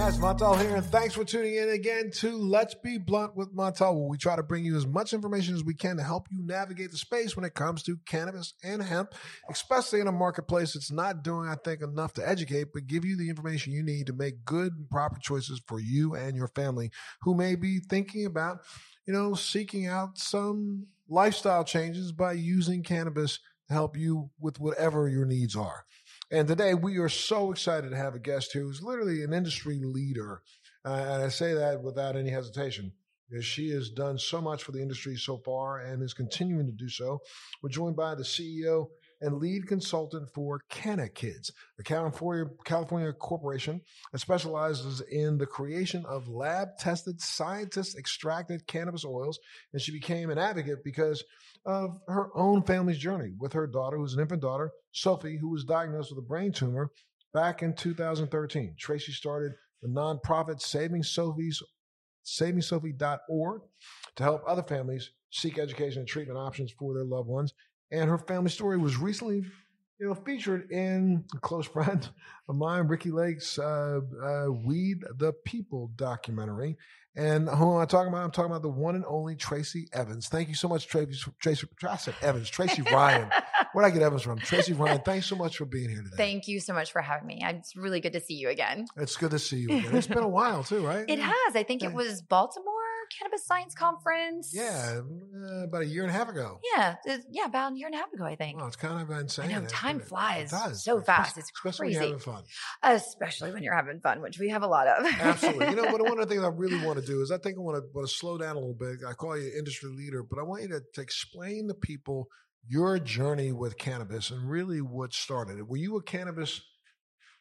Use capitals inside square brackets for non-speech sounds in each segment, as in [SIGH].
That's Montel here, and thanks for tuning in again to Let's Be Blunt with Montel, where we try to bring you as much information as we can to help you navigate the space when it comes to cannabis and hemp, especially in a marketplace that's not doing, I think, enough to educate, but give you the information you need to make good and proper choices for you and your family who may be thinking about, you know, seeking out some lifestyle changes by using cannabis to help you with whatever your needs are. And today we are so excited to have a guest who's literally an industry leader. Uh, and I say that without any hesitation she has done so much for the industry so far and is continuing to do so. We're joined by the CEO and lead consultant for CannaKids, a California, California corporation that specializes in the creation of lab tested, scientist extracted cannabis oils. And she became an advocate because of her own family's journey with her daughter, who's an infant daughter, Sophie, who was diagnosed with a brain tumor back in 2013. Tracy started the nonprofit Saving Sophie's savingsophie.org to help other families seek education and treatment options for their loved ones. And her family story was recently, you know, featured in a close [LAUGHS] friend of mine, Ricki Lake's uh, uh, "Weed the People" documentary. And who am I talking about? I'm talking about the one and only Tracy Evans. Thank you so much, Tracy. Tracy I said Evans. Tracy Ryan. [LAUGHS] Where'd I get Evans from? Tracy Ryan. Thanks so much for being here today. Thank you so much for having me. It's really good to see you again. It's good to see you again. It's been a while too, right? It has. I think it was Baltimore Cannabis Science Conference. Yeah, uh, about a year and a half ago. Yeah, it- yeah, about a year and a half ago, I think. Well, it's kind of insane. I know time flies It does. so fast. It's especially when you're having fun. especially when you're having fun, which we have a lot of. Absolutely. You know, but one of the things I [LAUGHS] really want to do is I think I want to want to slow down a little bit. I call you industry leader, but I want you to, to explain to people your journey with cannabis and really what started it. Were you a cannabis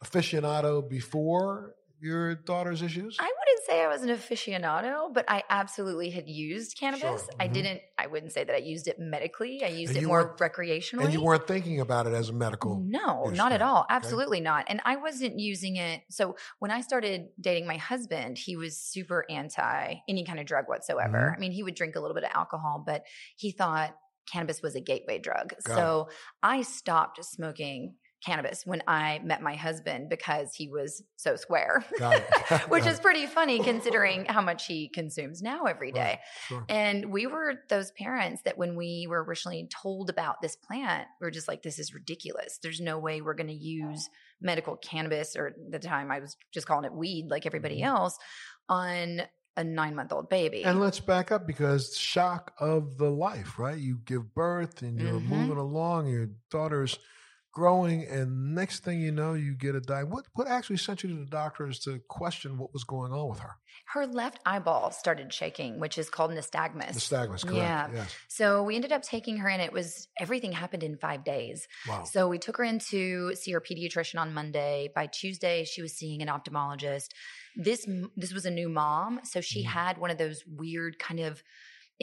aficionado before your daughter's issues? I say I was an aficionado, but I absolutely had used cannabis. Sure. I Mhm. didn't. I wouldn't say that I used it medically. I used And it more recreationally. and you weren't thinking about it as a medical. No, use not at all. okay? Absolutely not. And I wasn't using it. So when I started dating my husband, he was super anti any kind of drug whatsoever. Mhm. I mean, he would drink a little bit of alcohol, but he thought cannabis was a gateway drug. Got so I stopped smoking cannabis when I met my husband because he was so square. [LAUGHS] Which is pretty funny [LAUGHS] considering how much he consumes now every day. Right, sure. And we were those parents that when we were originally told about this plant, we are just like, this is ridiculous. There's no way we're going to use medical cannabis, or at the time I was just calling it weed like everybody Mhm. else, on a nine month old baby. And let's back up because shock of the life, right? You give birth and you're Mhm. moving along, your daughter's growing, and next thing you know, you get a die. What what actually sent you to the doctors to question what was going on with her? Her left eyeball started shaking, which is called nystagmus. Nystagmus, correct? Yeah. Yes. So we ended up taking her in. It was everything happened in five days. Wow. So we took her in to see her pediatrician on Monday. By Tuesday, she was seeing an ophthalmologist. This this was a new mom, so she Mhm. had one of those weird kind of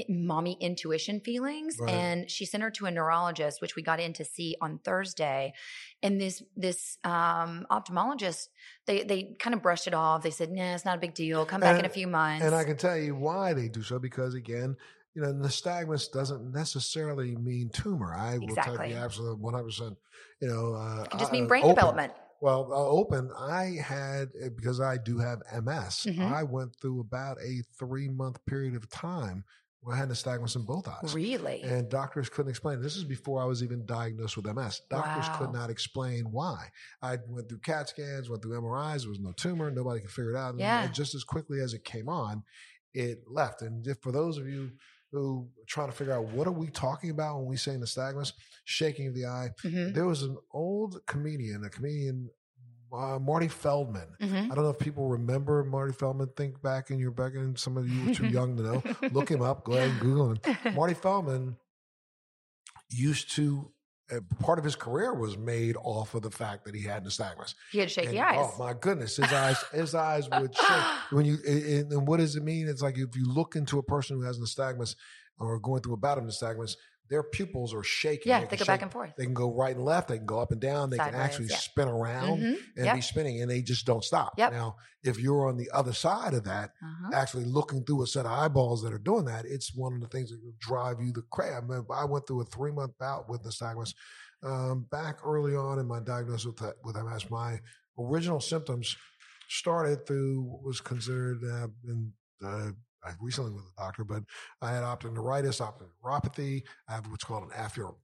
mommy intuition feelings Right. and she sent her to a neurologist which we got in to see on thursday and this this um ophthalmologist they they kind of brushed it off they said nah it's not a big deal come back in a few months And I can tell you why they do so because again, you know, nystagmus doesn't necessarily mean tumor. I will tell you absolutely one hundred percent. You know, uh, it could just uh, mean brain open. development Well, uh, open. I had uh, because I do have MS. Mhm. I went through about a three month period of time I had nystagmus in both eyes. really And doctors couldn't explain. This is before I was even diagnosed with MS. Doctors could not explain why. I went through CAT scans, went through MRIs. There was no tumor. Nobody could figure it out. And Yeah. just as quickly as it came on, it left. And if, for those of you who are trying to figure out what are we talking about when we say nystagmus, shaking of the eye, Mhm. there was an old comedian, a comedian, uh, Marty Feldman. Mhm. I don't know if people remember Marty Feldman. Think back in your back, and some of you were too [LAUGHS] young to know. Look him up. Go ahead and Google him. [LAUGHS] Marty Feldman used to. Uh, part of his career was made off of the fact that he had nystagmus. he had shaky And, eyes Oh my goodness, his eyes, his eyes would shake [LAUGHS] when you. And, and what does it mean? It's like if you look into a person who has nystagmus or going through a bout of nystagmus, their pupils are shaking. yeah They they go back and forth They can go right and left. They can go up and down. They can actually yeah. spin around Mhm. and Yep. be spinning, and they just don't stop. Yep. Now, if you're on the other side of that, Uh-huh. actually looking through a set of eyeballs that are doing that, it's one of the things that will drive you the crazy. I, mean, I went through a three month bout with nystagmus um, back early on in my diagnosis with, that- with MS. My original symptoms started through what was considered uh, in, uh, I recently with a doctor, but I had optic neuritis, optic neuropathy. I have what's called an afferent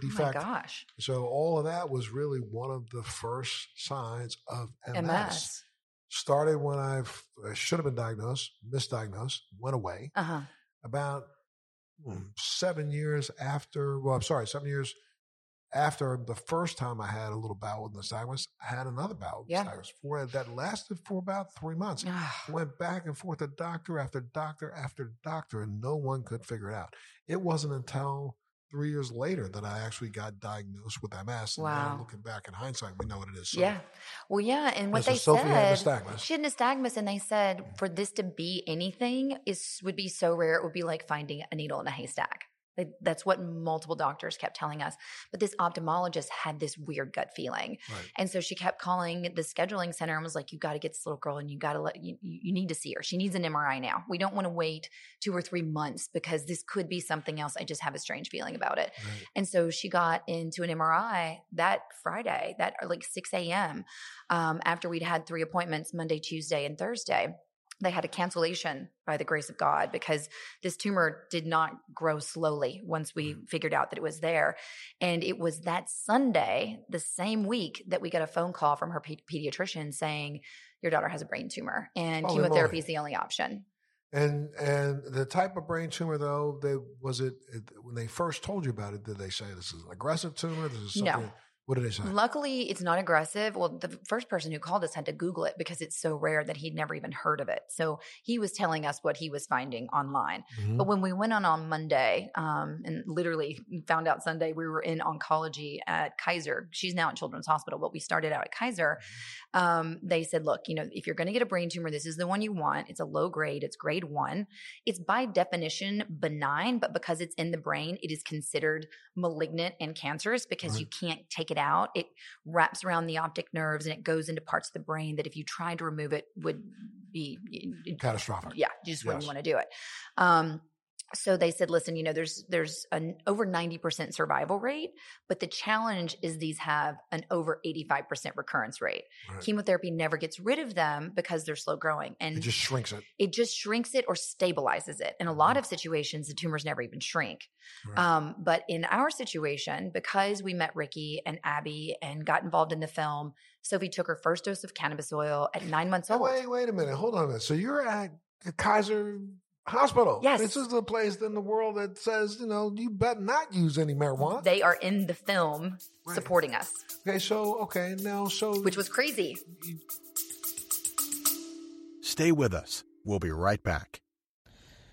defect. Oh my gosh. So all of that was really one of the first signs of MS. MS. Started when I've, I should have been diagnosed, misdiagnosed, went away. Uh huh. About hmm, seven years after, well, I'm sorry, seven years after the first time I had a little bout with nystagmus, I had another bout with Yeah. nystagmus for that lasted for about three months. Ah. Went back and forth to doctor after doctor after doctor, and no one could figure it out. It wasn't until three years later that I actually got diagnosed with MS. And now Wow. looking back in hindsight, we know what it is. So, yeah. Well, yeah. And what they Sophie said, nystagmus. she had nystagmus, and they said mm. for this to be anything is would be so rare. It would be like finding a needle in a haystack. That's what multiple doctors kept telling us. But this ophthalmologist had this weird gut feeling. Right. And so she kept calling the scheduling center and was like, You got to get this little girl and you got to let, you, you you need to see her. She needs an MRI now. We don't want to wait two or three months because this could be something else. I just have a strange feeling about it. Right. And so she got into an MRI that Friday, that like 6 a.m. Um, after we'd had three appointments Monday, Tuesday, and Thursday. They had a cancellation by the grace of God because this tumor did not grow slowly once we mm-hmm. figured out that it was there. And it was that Sunday, the same week, that we got a phone call from her pe- pediatrician saying, Your daughter has a brain tumor and Holy chemotherapy is the only option. And and the type of brain tumor though, they was it, when they first told you about it, did they say this is an aggressive tumor? This is No. What did they say? Luckily, it's not aggressive. Well, the first person who called us had to Google it because it's so rare that he'd never even heard of it. So he was telling us what he was finding online. Mhm. But when we went on on Monday um, and literally found out Sunday, we were in oncology at Kaiser. She's now at Children's Hospital, but we started out at Kaiser. Um, they said, look, you know, if you're going to get a brain tumor, this is the one you want. It's a low grade, it's grade one. It's by definition benign, but because it's in the brain, it is considered malignant and cancerous because you can't take it out. It wraps around the optic nerves and it goes into parts of the brain that if you tried to remove it would be Catastrophic. yeah, you just wouldn't want to do it. Um, so they said, listen, you know, there's there's an over 90% survival rate, but the challenge is these have an over 85% recurrence rate. Right. Chemotherapy never gets rid of them because they're slow growing and It just shrinks it. it just shrinks it or stabilizes it. In a lot of situations, the tumors never even shrink. Right. Um, but in our situation, because we met Ricki and Abby and got involved in the film, Sophie took her first dose of cannabis oil at nine months old. wait, wait a minute. Hold on a minute. So you're at the Kaiser Hospital. Yes. This is the place in the world that says, you know, you better not use any marijuana. They are in the film Right. supporting us, okay, so okay, now so which was crazy. Stay with us. We'll be right back.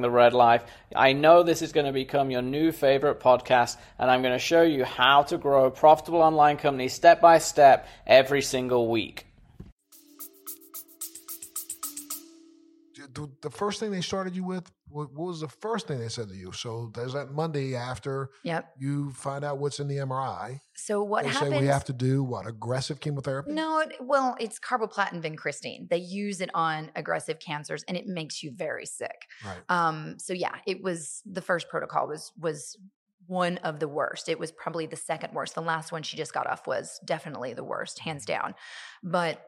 the Red Life. I know this is going to become your new favorite podcast, and I'm going to show you how to grow a profitable online company step by step every single week. the first thing they started you with, what, what was the first thing they said to you? So there's that Monday after Yep. you find out what's in the MRI. So what they happens? say we have to do what aggressive chemotherapy. no, it, well, it's carboplatin vincristine. They use it on aggressive cancers, and it makes you very sick. Right. Um, so yeah, it was the first protocol was was one of the worst. It was probably the second worst. The last one she just got off was definitely the worst, hands down. But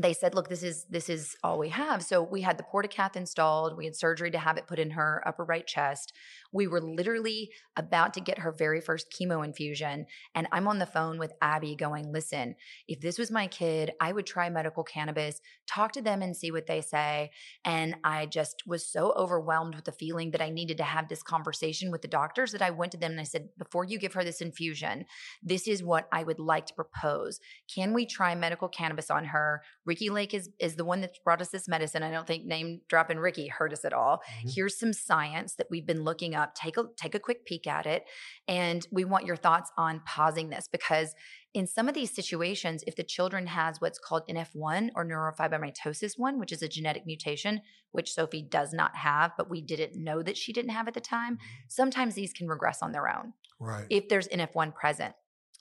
they said, look, this is this is all we have. So we had the portacath installed. We had surgery to have it put in her upper right chest. We were literally about to get her very first chemo infusion. And I'm on the phone with Abby going, listen, if this was my kid, I would try medical cannabis, talk to them and see what they say. And I just was so overwhelmed with the feeling that I needed to have this conversation with the doctors that I went to them and I said, before you give her this infusion, this is what I would like to propose. Can we try medical cannabis on her, Ricki Lake is is the one that brought us this medicine. I don't think name dropping Ricki hurt us at all. Mhm. Here's some science that we've been looking up. Take a take a quick peek at it, and we want your thoughts on pausing this because in some of these situations, if the children has what's called NF1 or neurofibromatosis one, which is a genetic mutation, which Sophie does not have, but we didn't know that she didn't have at the time, sometimes these can regress on their own Right. if there's NF1 present.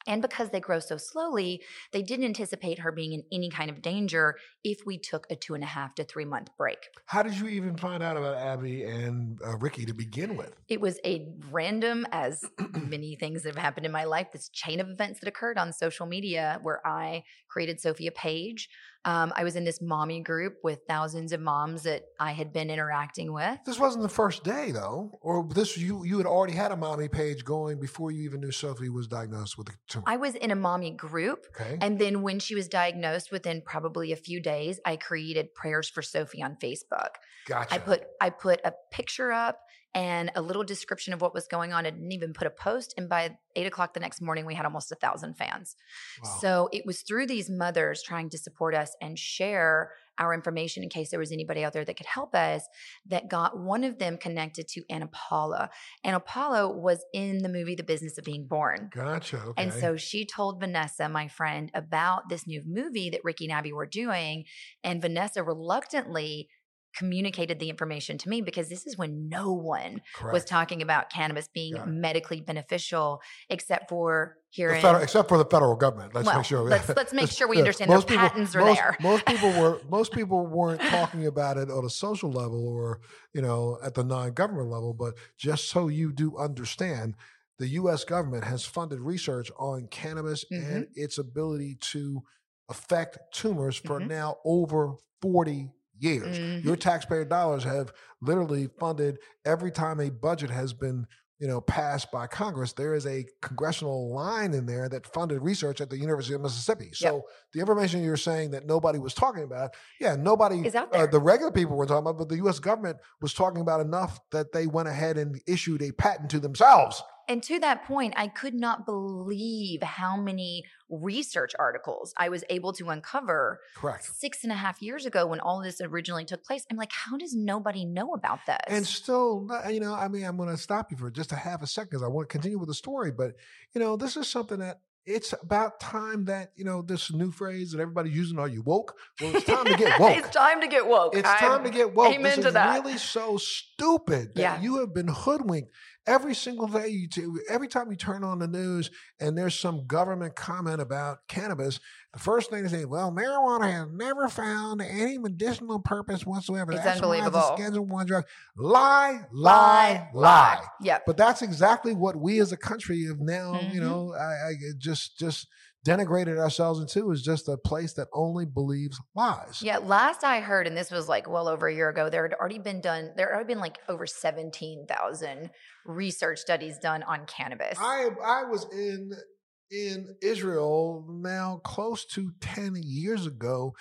And because they grow so slowly, they didn't anticipate her being in any kind of danger if we took a two and a half to three month break. How did you even find out about Abby and uh, Ricki to begin with? It was a random, as many things that have happened in my life, this chain of events that occurred on social media where I created Sophia Page. Um, I was in this mommy group with thousands of moms that I had been interacting with. This wasn't the first day though, or this you you had already had a mommy page going before you even knew Sophie was diagnosed with a tumor. I was in a mommy group okay. And then when she was diagnosed within probably a few days, I created prayers for Sophie on Facebook. gotcha. I put I put a picture up and a little description of what was going on. I didn't even put a post. And by eight o'clock the next morning, we had almost a thousand fans. Wow. So it was through these mothers trying to support us and share our information in case there was anybody out there that could help us that got one of them connected to Anna Paula. Anna Paula was in the movie The Business of Being Born. Gotcha. Okay. And so she told Vanessa, my friend, about this new movie that Ricki and Abby were doing. And Vanessa reluctantly communicated the information to me because this is when no one Correct. was talking about cannabis being it. medically beneficial except for here federal- except for the federal government. Let's well, make sure. let's let's make sure we [LAUGHS] Yeah, understand most people- patents are most, there. Most people were [LAUGHS] most people weren't talking about it on a social level or you know at the non-government level, but just so you do understand, the U.S. government has funded research on cannabis Mm-hmm. and its ability to affect tumors for Mhm. now over forty years. Mhm. Your taxpayer dollars have literally funded every time a budget has been you know passed by Congress. There is a congressional line in there that funded research at the University of Mississippi. So the information you're saying that nobody was talking about, yeah, nobody Is out uh, the regular people were talking about, but the U.S. government was talking about enough that they went ahead and issued a patent to themselves. And to that point, I could not believe how many research articles I was able to uncover Correct. six and a half years ago when all this originally took place. I'm like, how does nobody know about this? And still, you know, I mean, I'm going to stop you for just a half a second because I want to continue with the story. But, you know, this is something that it's about time that, you know, this new phrase that everybody's using, are you woke? Well, it's time to get [LAUGHS] woke. it's time to get woke. It's I'm- time to get woke. amen this to is that. really so stupid that Yeah. you have been hoodwinked every single day. You do, every time you turn on the news and there's some government comment about cannabis, the first thing they say, "Well, marijuana has never found any medicinal purpose whatsoever." It's That's why unbelievable. a Schedule One drug. Lie, lie, lie. Yep. But that's exactly what we as a country have now, Mhm. you know, I, I just just denigrated ourselves into is just a place that only believes lies. Yeah, last I heard, and this was like well over a year ago, there had already been done, there had already been like over 17,000 research studies done on cannabis. I I was in in Israel now close to 10 years ago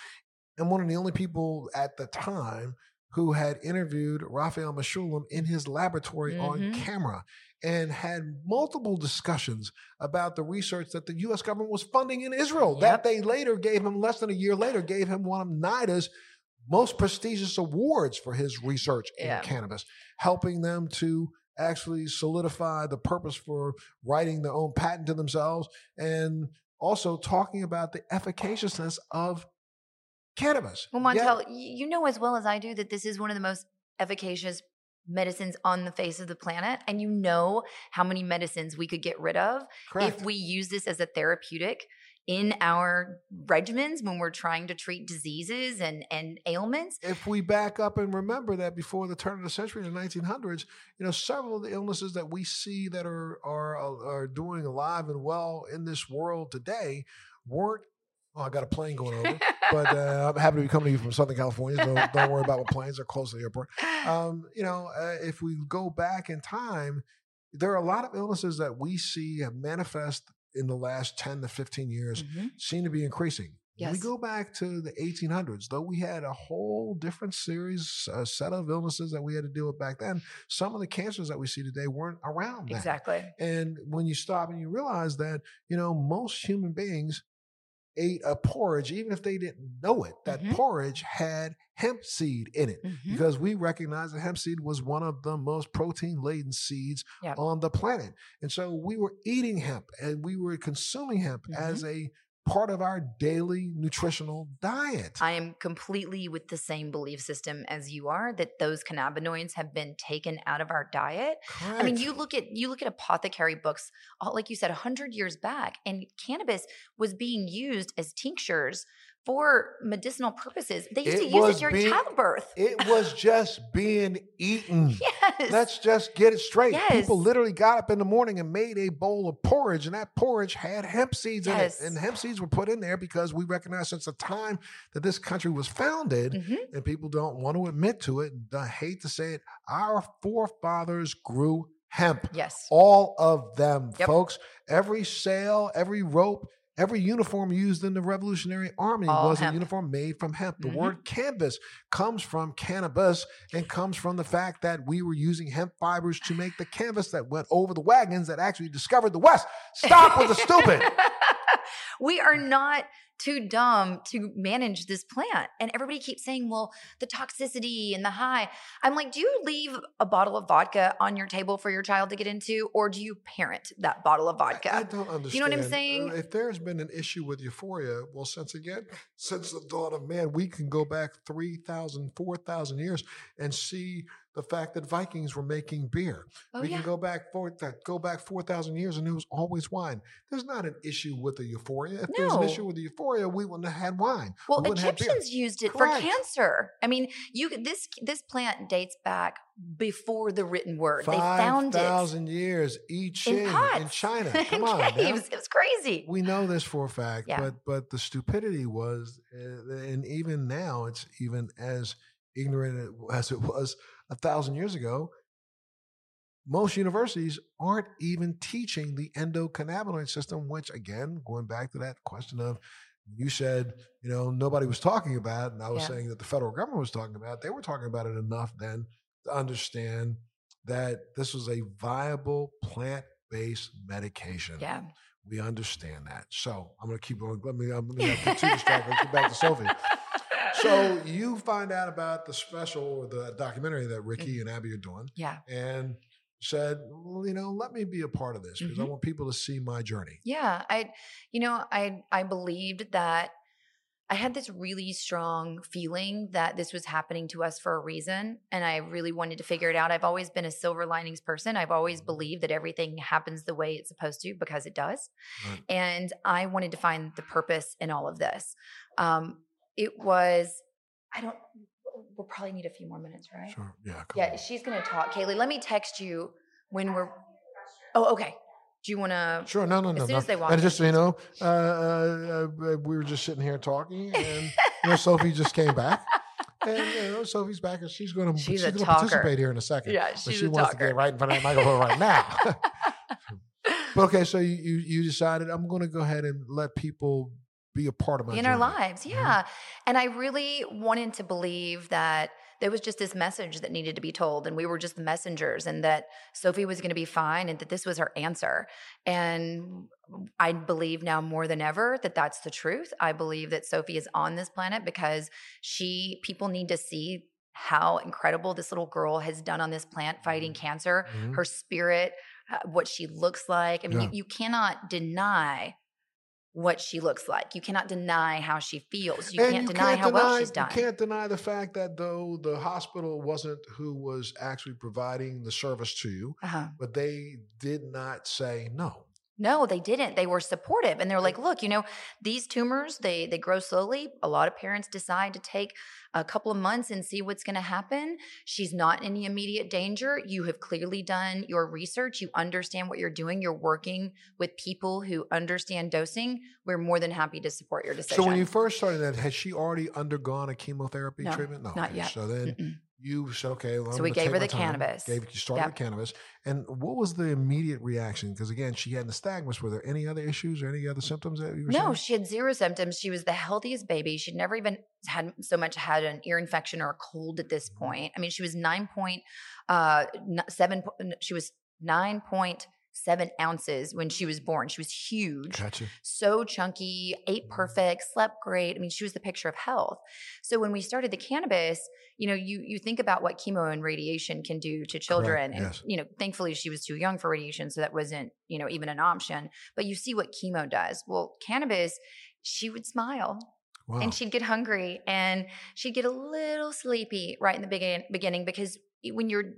and one of the only people at the time who had interviewed Raphael Mechoulam in his laboratory on Mhm. camera and had multiple discussions about the research that the US government was funding in Israel Yep. that they later gave him less than a year later gave him one of NIDA's most prestigious awards for his research Yeah. in cannabis helping them to actually solidify the purpose for writing their own patent to themselves and also talking about the efficaciousness of cannabis. well, Montel, y you know as well as I do that this is one of the most efficacious medicines on the face of the planet. And you know how many medicines we could get rid of correct. if we use this as a therapeutic in our regimens when we're trying to treat diseases and, and ailments. if we back up and remember that before the turn of the century in the 1900s, you know, several of the illnesses that we see that are are are doing alive and well in this world today weren't. Oh, I got a plane going over, but uh, I'm happy to be coming to you from Southern California. So don't worry about what planes are close to the airport. [LAUGHS] Um, you know, uh, if we go back in time, there are a lot of illnesses that we see have manifest in the last 10 to 15 years Mhm. seem to be increasing. When we go back to the 1800s, though we had a whole different series, a set of illnesses that we had to deal with back then, some of the cancers that we see today weren't around then. Exactly. And when you stop and you realize that, you know, most human beings ate a porridge, even if they didn't know it, that Mhm. porridge had hemp seed in it Mhm. because we recognize that hemp seed was one of the most protein laden seeds Yep. on the planet. And so we were eating hemp and we were consuming hemp Mhm. as a part of our daily nutritional diet. I am completely with the same belief system as you are that those cannabinoids have been taken out of our diet. I mean, you look at you look at apothecary books, like you said, hundred years back, and cannabis was being used as tinctures for medicinal purposes. They used It to use it during being- childbirth. it was just being eaten. [LAUGHS] yes, Let's just get it straight. Yes. People literally got up in the morning and made a bowl of porridge, and that porridge had hemp seeds Yes. in it. And hemp seeds were put in there because we recognize since the time that this country was founded, Mhm. and people don't want to admit to it, and I hate to say it, our forefathers grew hemp. yes, All of them, Yep. folks. Every sail, every rope, every uniform used in the Revolutionary Army All was hemp. a uniform made from hemp. The Mhm. word canvas comes from cannabis and comes from the fact that we were using hemp fibers to make the canvas that went over the wagons that actually discovered the West. Stop with the stupid. [LAUGHS] we are not too dumb to manage this plant. And everybody keeps saying, well, the toxicity and the high. I'm like, do you leave a bottle of vodka on your table for your child to get into, or do you parent that bottle of vodka? I don't understand. You know what I'm Uh, saying? If there's been an issue with euphoria, well, since again, since the dawn of man, we can go back 3,000, 4,000 years and see the fact that Vikings were making beer. oh, we yeah. can go back four, go back 4,000 years and it was always wine. There's not an issue with the euphoria. If there was an issue with the euphoria, we wouldn't have had wine. Well, we wouldn't have beer. Egyptians used it Correct. for cancer. I mean, you this this plant dates back before the written word. they found it 5,000 years each in in, in China. [LAUGHS] in Come on. now. caves. It was crazy. we know this for a fact, Yeah. but but the stupidity was, uh, and even now, it's even as ignorant as it was a thousand years ago. Most universities aren't even teaching the endocannabinoid system, which again, going back to that question of you said, you know, nobody was talking about, it, and I was Yeah. saying that the federal government was talking about. it. They were talking about it enough then to understand that this was a viable plant-based medication. Yeah. We understand that. So I'm going to keep going. Let me, um, let me not get too [LAUGHS] distracted. Let's get back to Sophie. So you find out about the special or the documentary that Ricki and Abby are doing Yeah. and said, well, you know, let me be a part of this because I Mhm. want people to see my journey. Yeah, I you know, I I believed that I had this really strong feeling that this was happening to us for a reason and I really wanted to figure it out. I've always been a silver linings person. I've always believed that everything happens the way it's supposed to because it does. Right. And I wanted to find the purpose in all of this. Um it was I don't we'll probably need a few more minutes, right? Sure. Yeah. Yeah, on. she's gonna talk. Kaylee, let me text you when we're. Oh, okay. Do you want to? Sure. No, no, no. As soon no. as they walk and just so you know, uh, uh, uh, we were just sitting here talking, and you know, [LAUGHS] Sophie just came back, and you know, Sophie's back, and she's going to She's she's, going to talker. participate here in a second. Yeah, she's but she a wants to get right in front of that microphone right now. [LAUGHS] [LAUGHS] but okay, so you you you decided I'm going to go ahead and let people be a part of my in our journey. lives, Mhm. yeah. And I really wanted to believe that there was just this message that needed to be told, and we were just the messengers, and that Sophie was going to be fine, and that this was her answer. And I believe now more than ever that that's the truth. I believe that Sophie is on this planet because she, people need to see how incredible this little girl has done on this plant fighting cancer. Mhm. her spirit, uh, what she looks like. I mean, Yeah. you, you cannot deny what she looks like. You cannot deny how she feels. You And can't deny how well she's done. You can't deny the fact that though the hospital wasn't who was actually providing the service to you, uh-huh. but they did not say no. No, they didn't. They were supportive and they're like, look, you know, these tumors, they they grow slowly. A lot of parents decide to take a couple of months and see what's going to happen. She's not in any immediate danger. You have clearly done your research. You understand what you're doing. You're working with people who understand dosing. We're more than happy to support your decision. So when you first started that, had she already undergone a chemotherapy No, treatment? No, not okay. yet. So then Mm-mm. You said, okay. Well, So we gave her the time. cannabis. Gave you started Yep. with cannabis, and what was the immediate reaction? Because again, she had nystagmus. Were there any other issues or any other symptoms that you were No, saying? she had zero symptoms. She was the healthiest baby. She'd never even had so much had an ear infection or a cold at this point. I mean, she was nine point uh seven. She was nine point seven ounces when she was born. She was huge Gotcha. so chunky, ate mm. perfect, slept great. I mean, she was the picture of health. So when we started the cannabis, you know, you you think about what chemo and radiation can do to children, and yes. you know, thankfully she was too young for radiation, so that wasn't you know even an option. But you see what chemo does. Well, cannabis, she would smile Wow. and she'd get hungry and she'd get a little sleepy right in the begin- beginning because when you're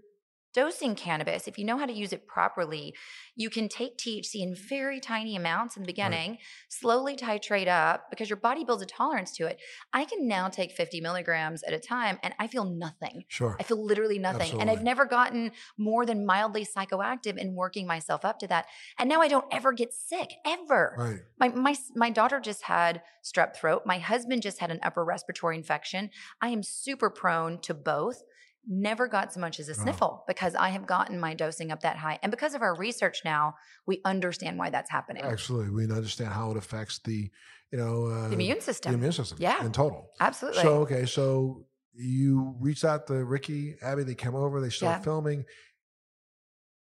dosing cannabis if you know how to use it properly you can take thc in very tiny amounts in the beginning slowly titrate up because your body builds a tolerance to it i can now mm-hmm. take 50 milligrams at a time and i feel nothing sure. I feel literally nothing. And I've never gotten more than mildly psychoactive in working myself up to that. And now I don't ever get sick, ever. Right. My, my, my daughter just had strep throat. My husband just had an upper respiratory infection. I am super prone to both. Never got so much as a Wow. sniffle because I have gotten my dosing up that high. And because of our research now, we understand why that's happening. Absolutely. We understand how it affects the, you know, uh, The immune system. the immune system. Yeah. In total. Absolutely. So okay, so you reached out to Ricki, Abby. They came over. They started Yeah. filming.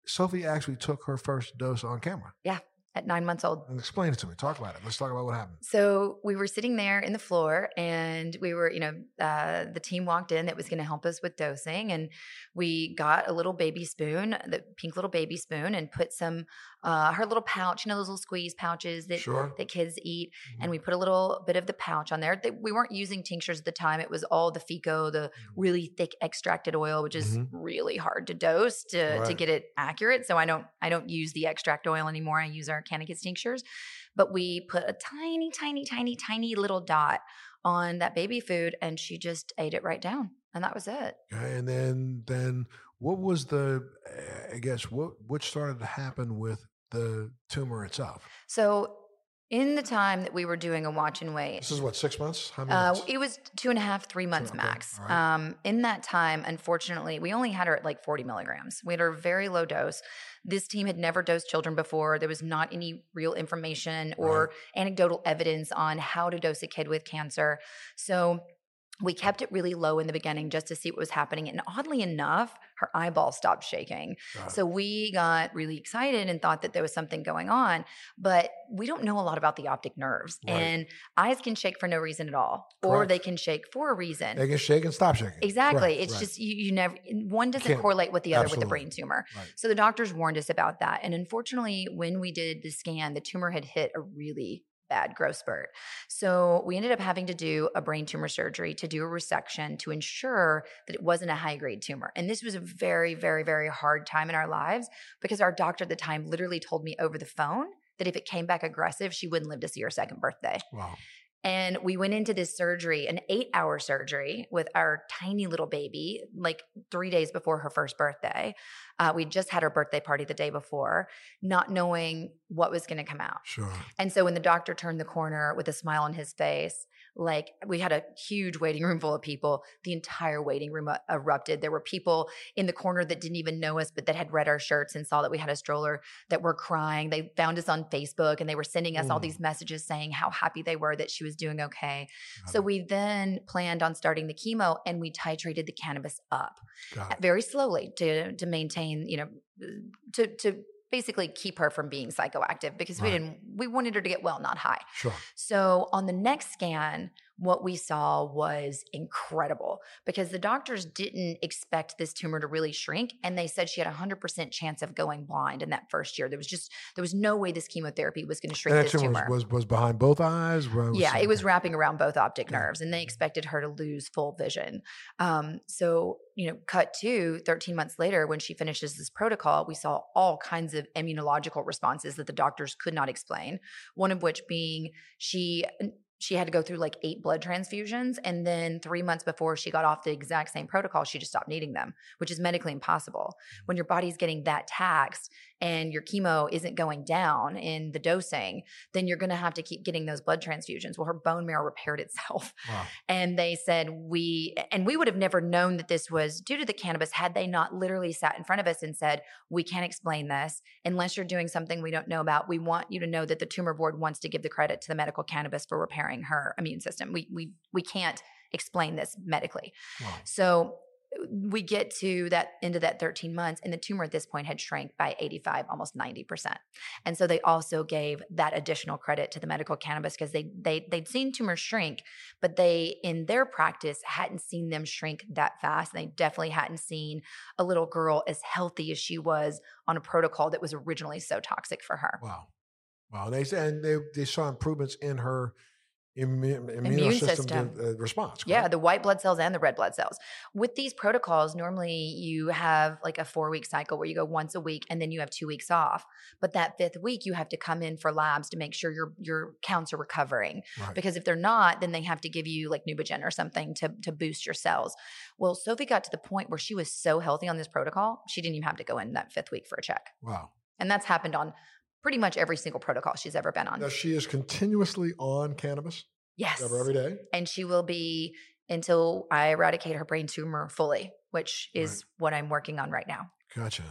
Sophie actually took her first dose on camera. At nine months old. And explain it to me. Talk about it. Let's talk about what happened. So we were sitting there in the floor, and we were, you know, uh, the team walked in that was going to help us with dosing, and we got a little baby spoon, the pink little baby spoon, and put some uh, her little pouch, you know, those little squeeze pouches that Sure. that kids eat, Mhm. and we put a little bit of the pouch on there. They- We weren't using tinctures at the time; it was all the FECO, the really thick extracted oil, which is Mhm. really hard to dose to to get it accurate. So I don't I don't use the extract oil anymore. I use our CannaKids tinctures, but we put a tiny, tiny, tiny, tiny little dot on that baby food, and she just ate it right down, and that was it. Okay, and then then what was the I guess what what started to happen with the tumor itself? So. In the time that we were doing a watch and wait, This is what six months? How many Uh, months? it was two and a half, three months okay, max. right. Um, in that time, unfortunately, we only had her at like 40 milligrams. We had her very low dose. This team had never dosed children before. There was not any real information or anecdotal evidence on how to dose a kid with cancer. So we kept it really low in the beginning just to see what was happening. And oddly enough, her eyeball stopped shaking. It. So we got really excited and thought that there was something going on, but we don't know a lot about the optic nerves. Right. And eyes can shake for no reason at all, or they can shake for a reason. they can shake and stop shaking. Exactly. Correct, It's right. just you, you never one doesn't Can't- correlate with the other with the brain tumor. Right. So the doctors warned us about that. And unfortunately, when we did the scan, the tumor had hit a really bad growth spurt. So we ended up having to do a brain tumor surgery to do a resection to ensure that it wasn't a high grade tumor. And this was a very, very, very hard time in our lives because our doctor at the time literally told me over the phone that if it came back aggressive, she wouldn't live to see her second birthday. Wow. And we went into this surgery, an eight hour surgery with our tiny little baby, like three days before her first birthday. Uh, we just had her birthday party the day before, not knowing what was going to come out. Sure. And so when the doctor turned the corner with a smile on his face, like we had a huge waiting room full of people, the entire waiting room uh, erupted. There were people in the corner that didn't even know us, but that had read our shirts and saw that we had a stroller that were crying. They found us on Facebook and they were sending us all Mm. these messages saying how happy they were that she was doing okay. Got So it. we then planned on starting the chemo and we titrated the cannabis up it. very slowly to to maintain, you know, to to basically keep her from being psychoactive because we didn't we wanted her to get well, not high. Sure. So on the next scan, what we saw was incredible because the doctors didn't expect this tumor to really shrink and they said she had a 100% chance of going blind in that first year. There was just there was no way this chemotherapy was going to shrink And that this tumor was, was was behind both eyes. Where Yeah, it was wrapping around both optic Okay. nerves, and they expected her to lose full vision. Um, so, you know, cut to 13 months later, when she finishes this protocol, we saw all kinds of immunological responses that the doctors could not explain. One of which being she she had to go through like eight blood transfusions, and then three months before she got off the exact same protocol, she just stopped needing them, which is medically impossible. When your body's getting that taxed and your chemo isn't going down in the dosing, then you're going to have to keep getting those blood transfusions. Well, her bone marrow repaired itself. Wow. [LAUGHS] And they said, we, and we would have never known that this was due to the cannabis had they not literally sat in front of us and said, we can't explain this unless you're doing something we don't know about. We want you to know that the tumor board wants to give the credit to the medical cannabis for repairing her immune system. We, we, we can't explain this medically. Wow. So we get to that into that 13 months and the tumor at this point had shrank by 85 almost 90% and so they also gave that additional credit to the medical cannabis because they they they'd seen tumors shrink but they in their practice hadn't seen them shrink that fast and they definitely hadn't seen a little girl as healthy as she was on a protocol that was originally so toxic for her Wow. Wow. They and they, they saw improvements in her immune, immune, system, system. uh, response. Yeah, the white blood cells and the red blood cells. With these protocols, normally you have like a four week cycle where you go once a week and then you have two weeks off. But that fifth week, you have to come in for labs to make sure your your counts are recovering. Right. Because if they're not, then they have to give you like Neupogen or something to to boost your cells. Well, Sophie got to the point where she was so healthy on this protocol, she didn't even have to go in that fifth week for a check. Wow. And that's happened on pretty much every single protocol she's ever been on. Now she is continuously on cannabis yes. ever every day. and she will be until I eradicate her brain tumor fully, which is what I'm working on right now. Gotcha.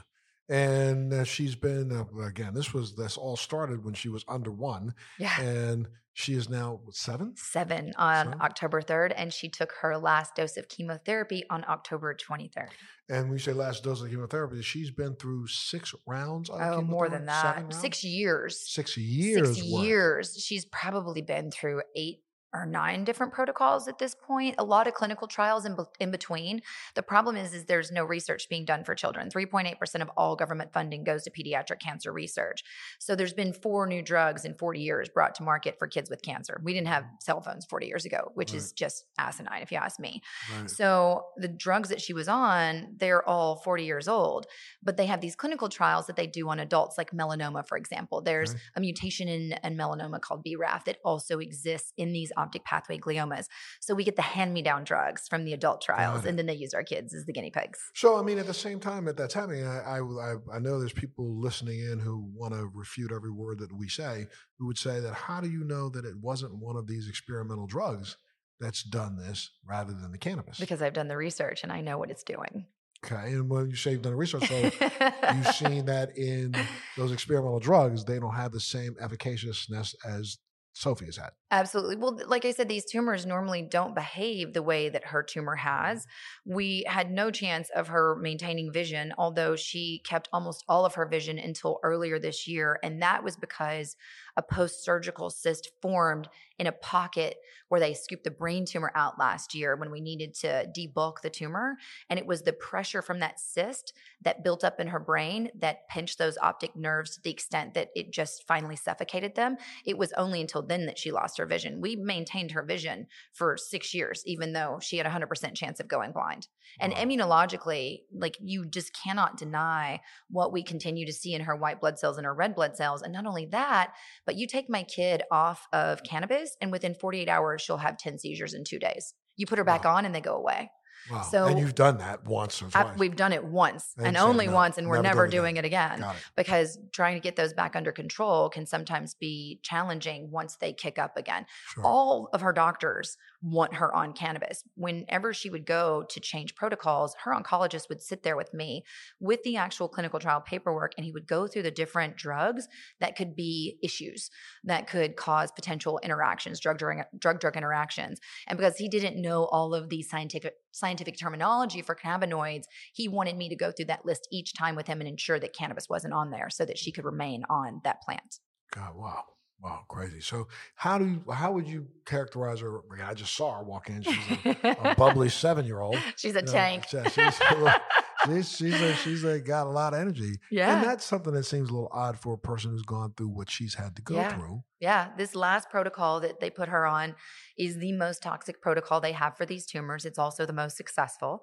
And uh, she's been uh, again. This was this all started when she was under one, Yeah. and she is now what, seven. Seven on Seven? October 3rd, and she took her last dose of chemotherapy on October 23rd. And when you say last dose of chemotherapy, she's been through six rounds. Of Oh, more than that. Six years. Six years. Six worth. years. She's probably been through eight or nine different protocols at this point a lot of clinical trials in, in between the problem is is there's no research being done for children 3.8% of all government funding goes to pediatric cancer research so there's been four new drugs in 40 years brought to market for kids with cancer we didn't have cell phones 40 years ago which is just asinine if you ask me Right. so the drugs that she was on, they're all 40 years old, but they have these clinical trials that they do on adults, like melanoma, for example. There's Okay. a mutation in, in melanoma called BRAF that also exists in these optic pathway gliomas. So we get the hand-me-down drugs from the adult trials, and then they use our kids as the guinea pigs. So, I mean, at the same time at that that's happening, I, I, I, I know there's people listening in who want to refute every word that we say, who would say that how do you know that it wasn't one of these experimental drugs that's done this rather than the cannabis? Because I've done the research and I know what it's doing. okay. And when you say you've done the research, so [LAUGHS] you've seen that in those experimental drugs, they don't have the same efficaciousness as Sophie has had. Absolutely. Well, like I said, these tumors normally don't behave the way that her tumor mm-hmm. has. We had no chance of her maintaining vision, although she kept almost all of her vision until earlier this year. And that was because a post surgical cyst formed in a pocket where they scooped the brain tumor out last year when we needed to debulk the tumor. And it was the pressure from that cyst that built up in her brain that pinched those optic nerves to the extent that it just finally suffocated them it was only until then that she lost her vision. We maintained her vision for six years, even though she had a 100% chance of going blind. And Wow. immunologically, like you just cannot deny what we continue to see in her white blood cells and her red blood cells. And not only that, but you take my kid off of cannabis, and within 48 hours, she'll have 10 seizures in two days. You put her back Wow. on, and they go away. Wow. So- and you've done that once or I- twice. we've done it once And and only "No, once, and we're never never it again." doing it again it. because trying to get those back under control can sometimes be challenging once they kick up again. Sure. All of her doctors want her on cannabis. Whenever she would go to change protocols, her oncologist would sit there with me with the actual clinical trial paperwork and he would go through the different drugs that could be issues that could cause potential interactions, drug drug drug drug interactions. And because he didn't know all of the scientific scientific terminology for cannabinoids, he wanted me to go through that list each time with him and ensure that cannabis wasn't on there so that she could remain on that plant. God, wow. Wow, crazy. So how do you how would you characterize her? I, just saw her walk in. She's a, a bubbly [LAUGHS] seven year old. She's a tank. she's, she's, [LAUGHS] she's, a, she's a, got a lot of energy. Yeah, And that's something that seems a little odd for a person who's gone through what she's had to go Yeah. through. Yeah, this last protocol that they put her on is the most toxic protocol they have for these tumors. It's also the most successful.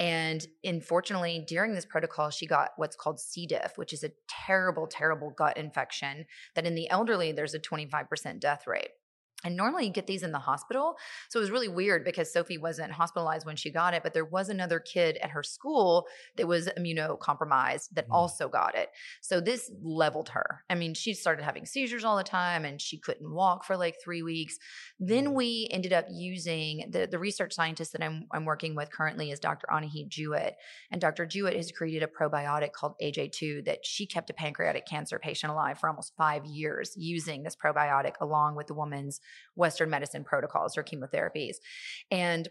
And unfortunately, during this protocol, she got what's called C. diff, which is a terrible, terrible gut infection that in the elderly, there's a 25% death rate. And normally you get these in the hospital. So it was really weird because Sophie wasn't hospitalized when she got it, but there was another kid at her school that was immunocompromised that Mm. also got it. So this leveled her. I mean, she started having seizures all the time and she couldn't walk for like three weeks. Then we ended up using the, the research scientist that I'm, I'm working with currently is Dr. Anahit Jewett. And Dr. Jewett has created a probiotic called AJ2 that she kept a pancreatic cancer patient alive for almost five years using this probiotic along with the woman's Western medicine protocols or chemotherapies. And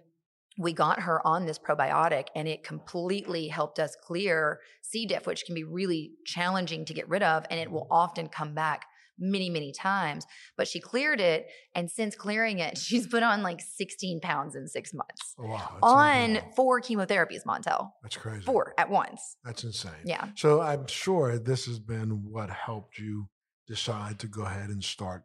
we got her on this probiotic and it completely helped us clear C. diff, which can be really challenging to get rid of. And it will mm-hmm. often come back many, many times. But she cleared it. And since clearing it, [LAUGHS] she's put on like 16 pounds in six months Oh, wow. On unbelievable. four chemotherapies, Montel. That's crazy. Four at once. That's insane. Yeah. So I'm sure this has been what helped you decide to go ahead and start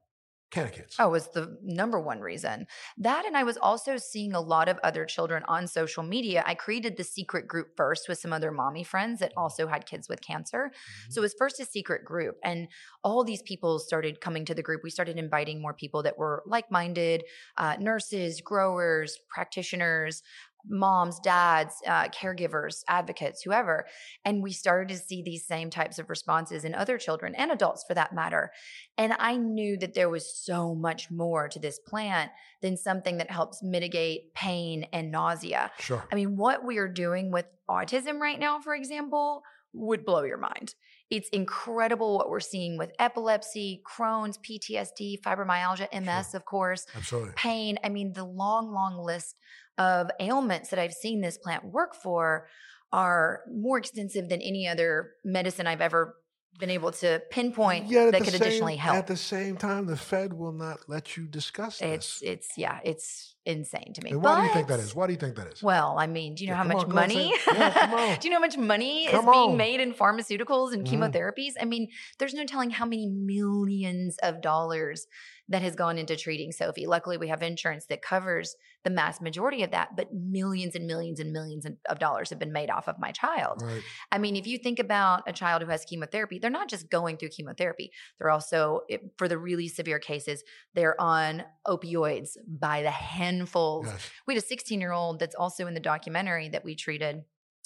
Kids. Oh, it was the number one reason. That and I was also seeing a lot of other children on social media. I created the secret group first with some other mommy friends that also had kids with cancer. Mm-hmm. So it was first a secret group, and all these people started coming to the group. We started inviting more people that were like minded uh, nurses, growers, practitioners, moms, dads, uh, caregivers, advocates, whoever. And we started to see these same types of responses in other children and adults for that matter. And I knew that there was so much more to this plant than something that helps mitigate pain and nausea. Sure. I mean, what we are doing with autism right now, for example, would blow your mind. It's incredible what we're seeing with epilepsy, Crohn's, PTSD, fibromyalgia, MS, of course, Absolutely. pain. I mean, the long, long list of ailments that I've seen this plant work for are more extensive than any other medicine I've ever been able to pinpoint that could same- additionally help. At the same time, the Fed will not let you discuss it's this. it's yeah, it's insane to me. And why do you think that But- Why do you think that is? Well, I mean, do you know Yeah, how much on, [LAUGHS] on, money? Yeah, do you know how much money Come is being made in pharmaceuticals and Mhm. chemotherapies? I mean, there's no telling how many millions of dollars that has gone into treating Sophie. Luckily, we have insurance that covers the mass majority of that, but millions and millions and millions of dollars have been made off of my child. Right. I mean, if you think about a child who has chemotherapy, they're not just going through chemotherapy. They're also, for the really severe cases, they're on opioids by the handfuls. Yes. We had a 16 year old that's also in the documentary that we treated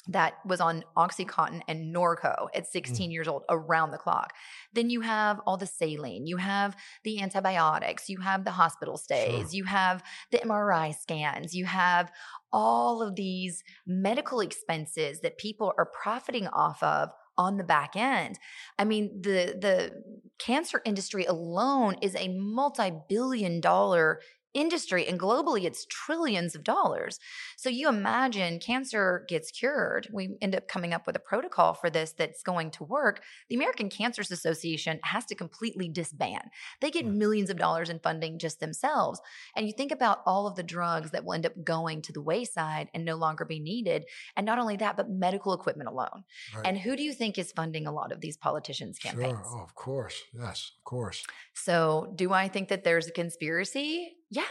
that was on Oxycontin and Norco at mm. 16 years old around the clock. Then you have all the saline, you have the antibiotics, you have the hospital stays, you have the MRI scans, you have all of these medical expenses that people are profiting off of on the back end. I mean, the the cancer industry alone is a multi-billion dollar industry and globally it's trillions of dollars. So you imagine cancer gets cured. We end up coming up with a protocol for this that's going to work. The American Cancer Association has to completely disband. They get Right. millions of dollars in funding just themselves. And you think about all of the drugs that will end up going to the wayside and no longer be needed. And not only that, but medical equipment alone. Right. And who do you think is funding a lot of these politicians' campaigns? Sure. Oh, of course. Yes, of course. So, do I think that there's a conspiracy? Yeah,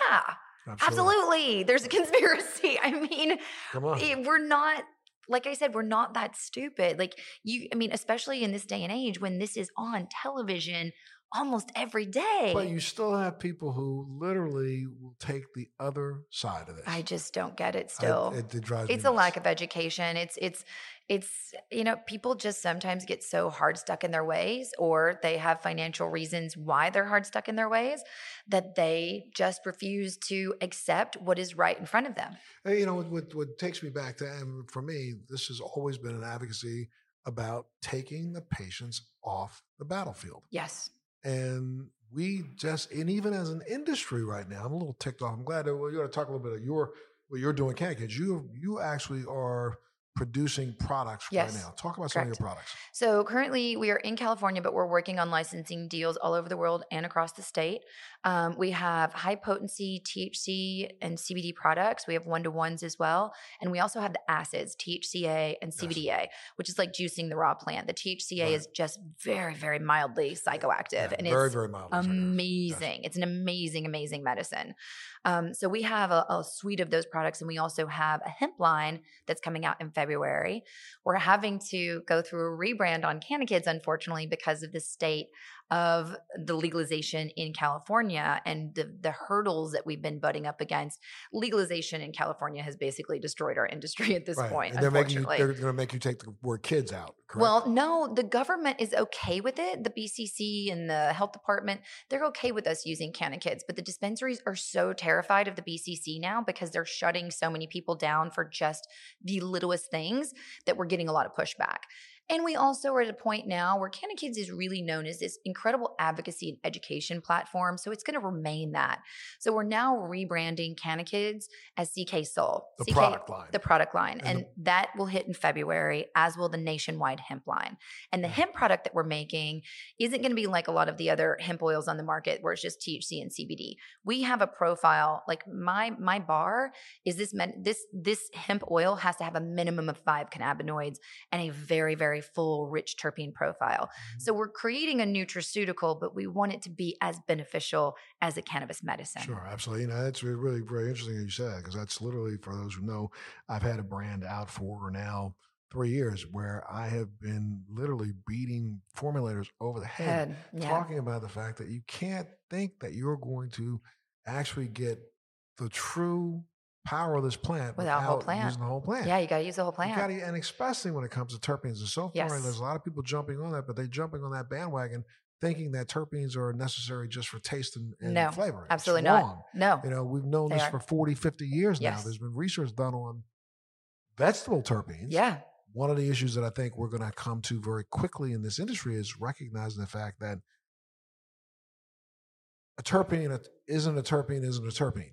Absolutely. absolutely. There's a [LAUGHS] conspiracy. I mean, Come on. it- we're not like I said, we're not that stupid. Like you, I mean, especially in this day and age when this is on television almost every day. But you still have people who literally will take the other side of this. I just don't get it I- still. it, it drives me it's a lack of education. It's it's it's you know people just sometimes get so hard stuck in their ways or they have financial reasons why they're hard stuck in their ways that they just refuse to accept what is right in front of them. Uh, you know, what, what, what takes me back to, and for me, this has always been an advocacy about taking the patients off the battlefield. Yes. And we just, and even as an industry right now, I'm a little ticked off. I'm glad that well, you're going to talk a little bit of your what you're doing, CannaKids. You you actually are producing products Yes, right now. Talk about some of your products. So currently we are in California, but we're working on licensing deals all over the world and across the state. Um, we have high potency THC and CBD products. We have one to ones as well. And we also have the acids, THCA and. CBDA, which is like juicing the raw plant. The THCA Right. is just very, very mildly psychoactive. Yeah, and very, it's very mild. Yes, I amazing. It's an amazing, amazing medicine. Um, so we have a, a suite of those products, and we also have a hemp line that's coming out in February. We're having to go through a rebrand on CannaKids, unfortunately, because of the state of the legalization in California and the, the hurdles that we've been butting up against. Legalization in California has basically destroyed our industry [LAUGHS] at this Right. point. And they're making you, they're going to make you take the word kids out. Correct? Well, no, the government is okay with it. The BCC and the health department, they're okay with us using CannaKids, but the dispensaries are so terrified of the BCC now because they're shutting so many people down for just the littlest things that we're getting a lot of pushback. And we also are at a point now where CannaKids is really known as this incredible advocacy and education platform. So it's going to remain that. So we're now rebranding CannaKids as CK Soul. The CK, product line. The product line. And And, that will hit in February, as will the nationwide hemp line. And the hemp product that we're making isn't going to be like a lot of the other hemp oils on the market where it's just THC and CBD. We have a profile like my my bar is this med- this this hemp oil has to have a minimum of 5 cannabinoids and a very very full rich terpene profile. Mm-hmm. So we're creating a nutraceutical but we want it to be as beneficial as a cannabis medicine. Sure, absolutely. You know, that's re- really very interesting that you said because that's literally for those who know, I've had a brand out for now three years where I have been literally beating formulators over the head, Head, yeah. talking about the fact that you can't think that you're going to actually get the true power of this plant Without without plant. using the whole plant. Yeah, you got to use the whole You plant. gotta, and especially when it comes to terpenes. And so far, Yes. there's a lot of people jumping on that, but they're jumping on that bandwagon thinking that terpenes are necessary just for taste and, and No, flavor. Absolutely not. No. You know, we've known They this are. for 40, 50 years now. There's been research done on vegetable terpenes. Yeah. One of the issues that I think we're going to come to very quickly in this industry is recognizing the fact that a terpene isn't a terpene isn't a terpene.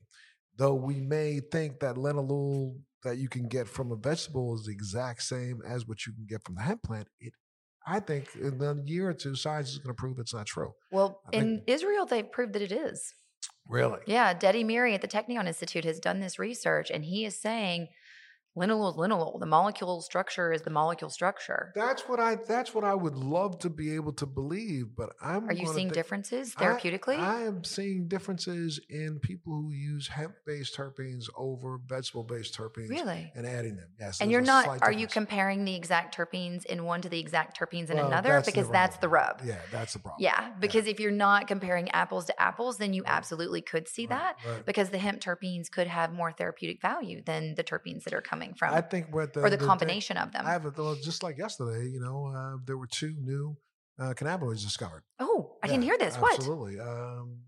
Though we may think that linalool that you can get from a vegetable is the exact same as what you can get from the hemp plant, it I think in a year or two, science is going to prove it's not true. Well, I think- in Israel, they've proved that it is. Really? Yeah, Dedi Meiri at the Technion Institute has done this research, and he is saying linalool is linalool. The molecule structure is the molecule structure. That's what I. That's what I would love to be able to believe, but I'm. Are you seeing thi- differences therapeutically? I, am seeing differences in people who use hemp-based terpenes over vegetable-based terpenes, really? and adding them. Yes, And you're not, are you comparing the exact terpenes in one to the exact terpenes in Well, another? that's Because that's the rub. Yeah, that's the problem. Yeah, because if you're not comparing apples to apples, then you absolutely could see Right, that right. because the hemp terpenes could have more therapeutic value than the terpenes that are coming from, I think what the, or the thing- combination of them. I have a, well, just like yesterday. You know, uh, there were two new uh, cannabinoids discovered. oh, I didn't hear this. What? Absolutely. Um,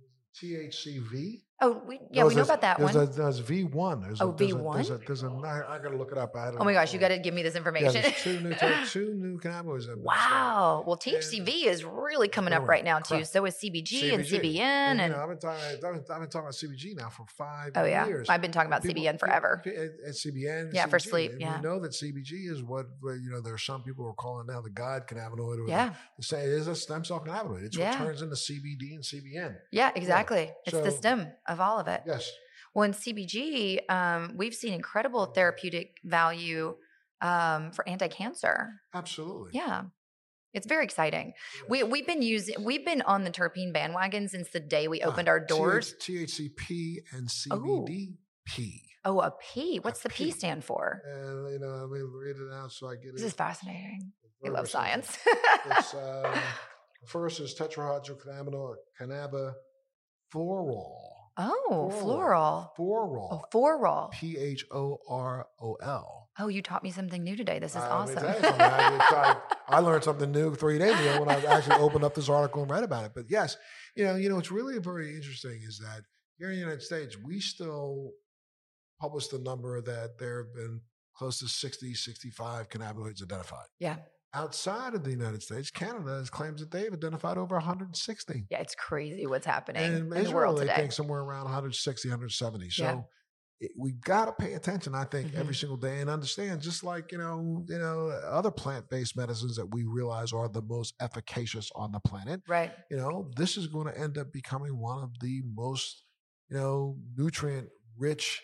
THCV. Oh, we, yeah, we know about that there's one. A, there's V1. There's Oh, a, there's A, V1? there's a, there's a, I, I got to look it up. I don't Oh my gosh, you got to give me this information. there's two new two new cannabinoids. that have been discovered. wow. Well, THCV is really coming up right now too. Correct. So is CBG, and CBN, And, and, you know, I've been talking. I've been, I've been talking about CBG now for five oh yeah, years. I've been talking about People- CBN forever. And, and CBN. Yeah, for sleep, And yeah. we know that CBG is what you know. There are some people who are calling now the God cannabinoid. Or Yeah, the, say it is a stem cell cannabinoid. It's Yeah. what turns into CBD and CBN. yeah, exactly. It's the stem of all of it. Yes. Well, in CBG, um, we've seen incredible therapeutic value um, for anti-cancer. Absolutely. Yeah. It's very exciting. We we've been using we've been on the terpene bandwagon since the day we Ah, opened our doors. THCP and Oh. CBDP. Oh, a P. What's the P P. stand for? And you know, I mean, read it out so I get it. This it. is fascinating. We love science. It's [LAUGHS] um, first is tetrahydrocannabinol cannabiphorol. Oh, Floral. floral. Oh, floral. P H O R O L. Oh, you taught me something new today. This is I awesome. tell I, it's- [LAUGHS] I- learned something new three days ago when I actually opened up this article and read about it. But yes, you know, you know, what's really very interesting is that here in the United States, we still publish the number that there have been close to 60, 65 cannabinoids identified. yeah. Outside of the United States, Canada has claims that they've identified over 160. Yeah, it's crazy what's happening And in the Israel, world they today. think somewhere around 160, 170. So Yeah. it, we've got to pay attention, I think, Mhm. every single day and understand, just like, you know, you know, other plant-based medicines that we realize are the most efficacious on the planet. Right. You know, this is going to end up becoming one of the most, you know, nutrient-rich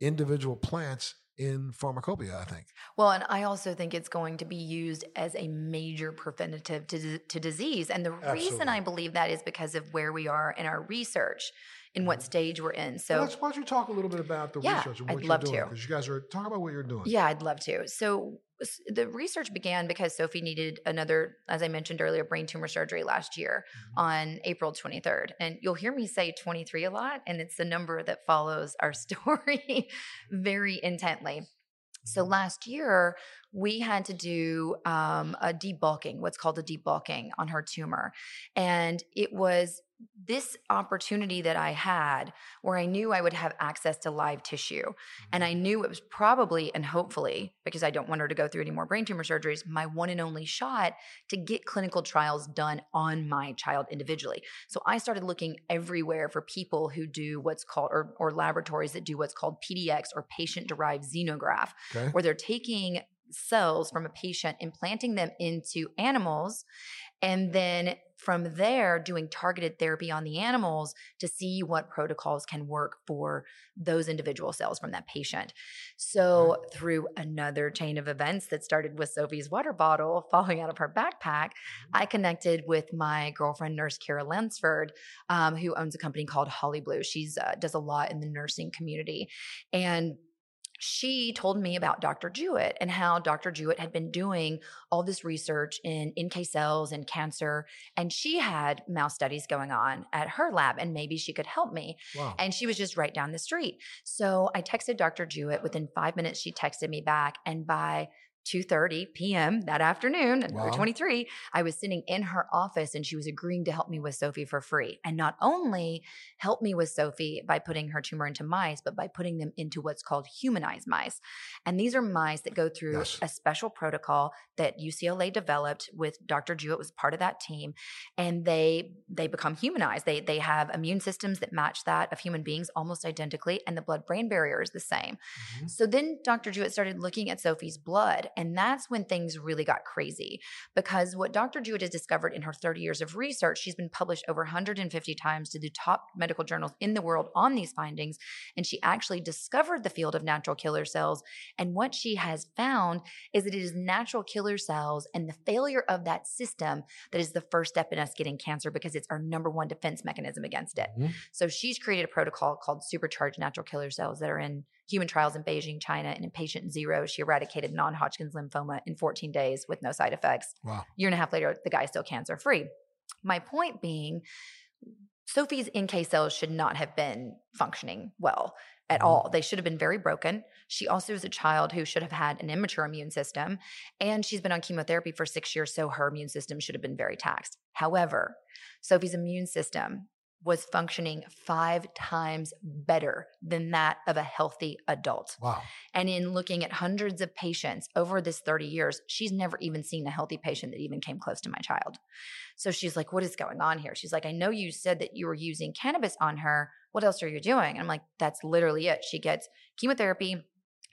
individual plants in pharmacopoeia, I think. Well, and I also think it's going to be used as a major preventative to, to disease. And the reason I believe that is because of where we are in our research, in what Mhm. stage we're in. So, let's, why don't you talk a little bit about the Yeah, research and I'd love you're doing? to. Because you guys are, talk about what you're doing. yeah, I'd love to. So, the research began because Sophie needed another, as I mentioned earlier, brain tumor surgery last year Mhm. on April 23rd. And you'll hear me say 23 a lot, and it's the number that follows our [LAUGHS] story very intently. So Mhm. last year, we had to do um, a debulking, what's called a debulking on her tumor. And it was this opportunity that I had where I knew I would have access to live tissue. And Mm-hmm. I knew it was probably and hopefully, because I don't want her to go through any more brain tumor surgeries, my one and only shot to get clinical trials done on my child individually. So I started looking everywhere for people who do what's called, or, or laboratories that do what's called PDX or patient derived xenograft, Okay. where they're taking cells from a patient, implanting them into animals, and then from there doing targeted therapy on the animals to see what protocols can work for those individual cells from that patient. So, through another chain of events that started with Sophie's water bottle [LAUGHS] falling out of her backpack, I connected with my girlfriend, nurse Kara Lansford, um, who owns a company called Holly Blue. She's uh, does a lot in the nursing community, and she told me about Dr. Jewett and how Dr. Jewett had been doing all this research in NK cells and cancer. And she had mouse studies going on at her lab, and maybe she could help me. Wow. And she was just right down the street. So I texted Dr. Jewett. Within five minutes, she texted me back. And by 2:30 p.m. that afternoon, Wow. 23, I was sitting in her office and she was agreeing to help me with Sophie for free. And not only help me with Sophie by putting her tumor into mice, but by putting them into what's called humanized mice. And these are mice that go through Yes. a special protocol that UCLA developed with Dr. Jewett was part of that team. And they they become humanized. They they have immune systems that match that of human beings almost identically, and the blood-brain barrier is the same. Mhm. So then Dr. Jewett started looking at Sophie's blood, and that's when things really got crazy. Because what Dr. Jewett has discovered in her 30 years of research, she's been published over 150 times to the top medical journals in the world on these findings. And she actually discovered the field of natural killer cells. And what she has found is that it is natural killer cells and the failure of that system that is the first step in us getting cancer because it's our number one defense mechanism against it. Mhm. So she's created a protocol called supercharged natural killer cells that are in human trials in Beijing, China. And in patient zero, she eradicated non Hodgkin's lymphoma in 14 days with no side effects. Wow. Year and a half later, the guy's still cancer free. My point being, Sophie's NK cells should not have been functioning well at Mhm. all. They should have been very broken. She also is a child who should have had an immature immune system, and she's been on chemotherapy for six years, so her immune system should have been very taxed. However, Sophie's immune system was functioning five times better than that of a healthy adult. Wow. And in looking at hundreds of patients over this 30 years, she's never even seen a healthy patient that even came close to my child. So she's like, What is going on here? She's like, I know you said that you were using cannabis on her. What else are you doing? And I'm like, That's literally it. She gets chemotherapy,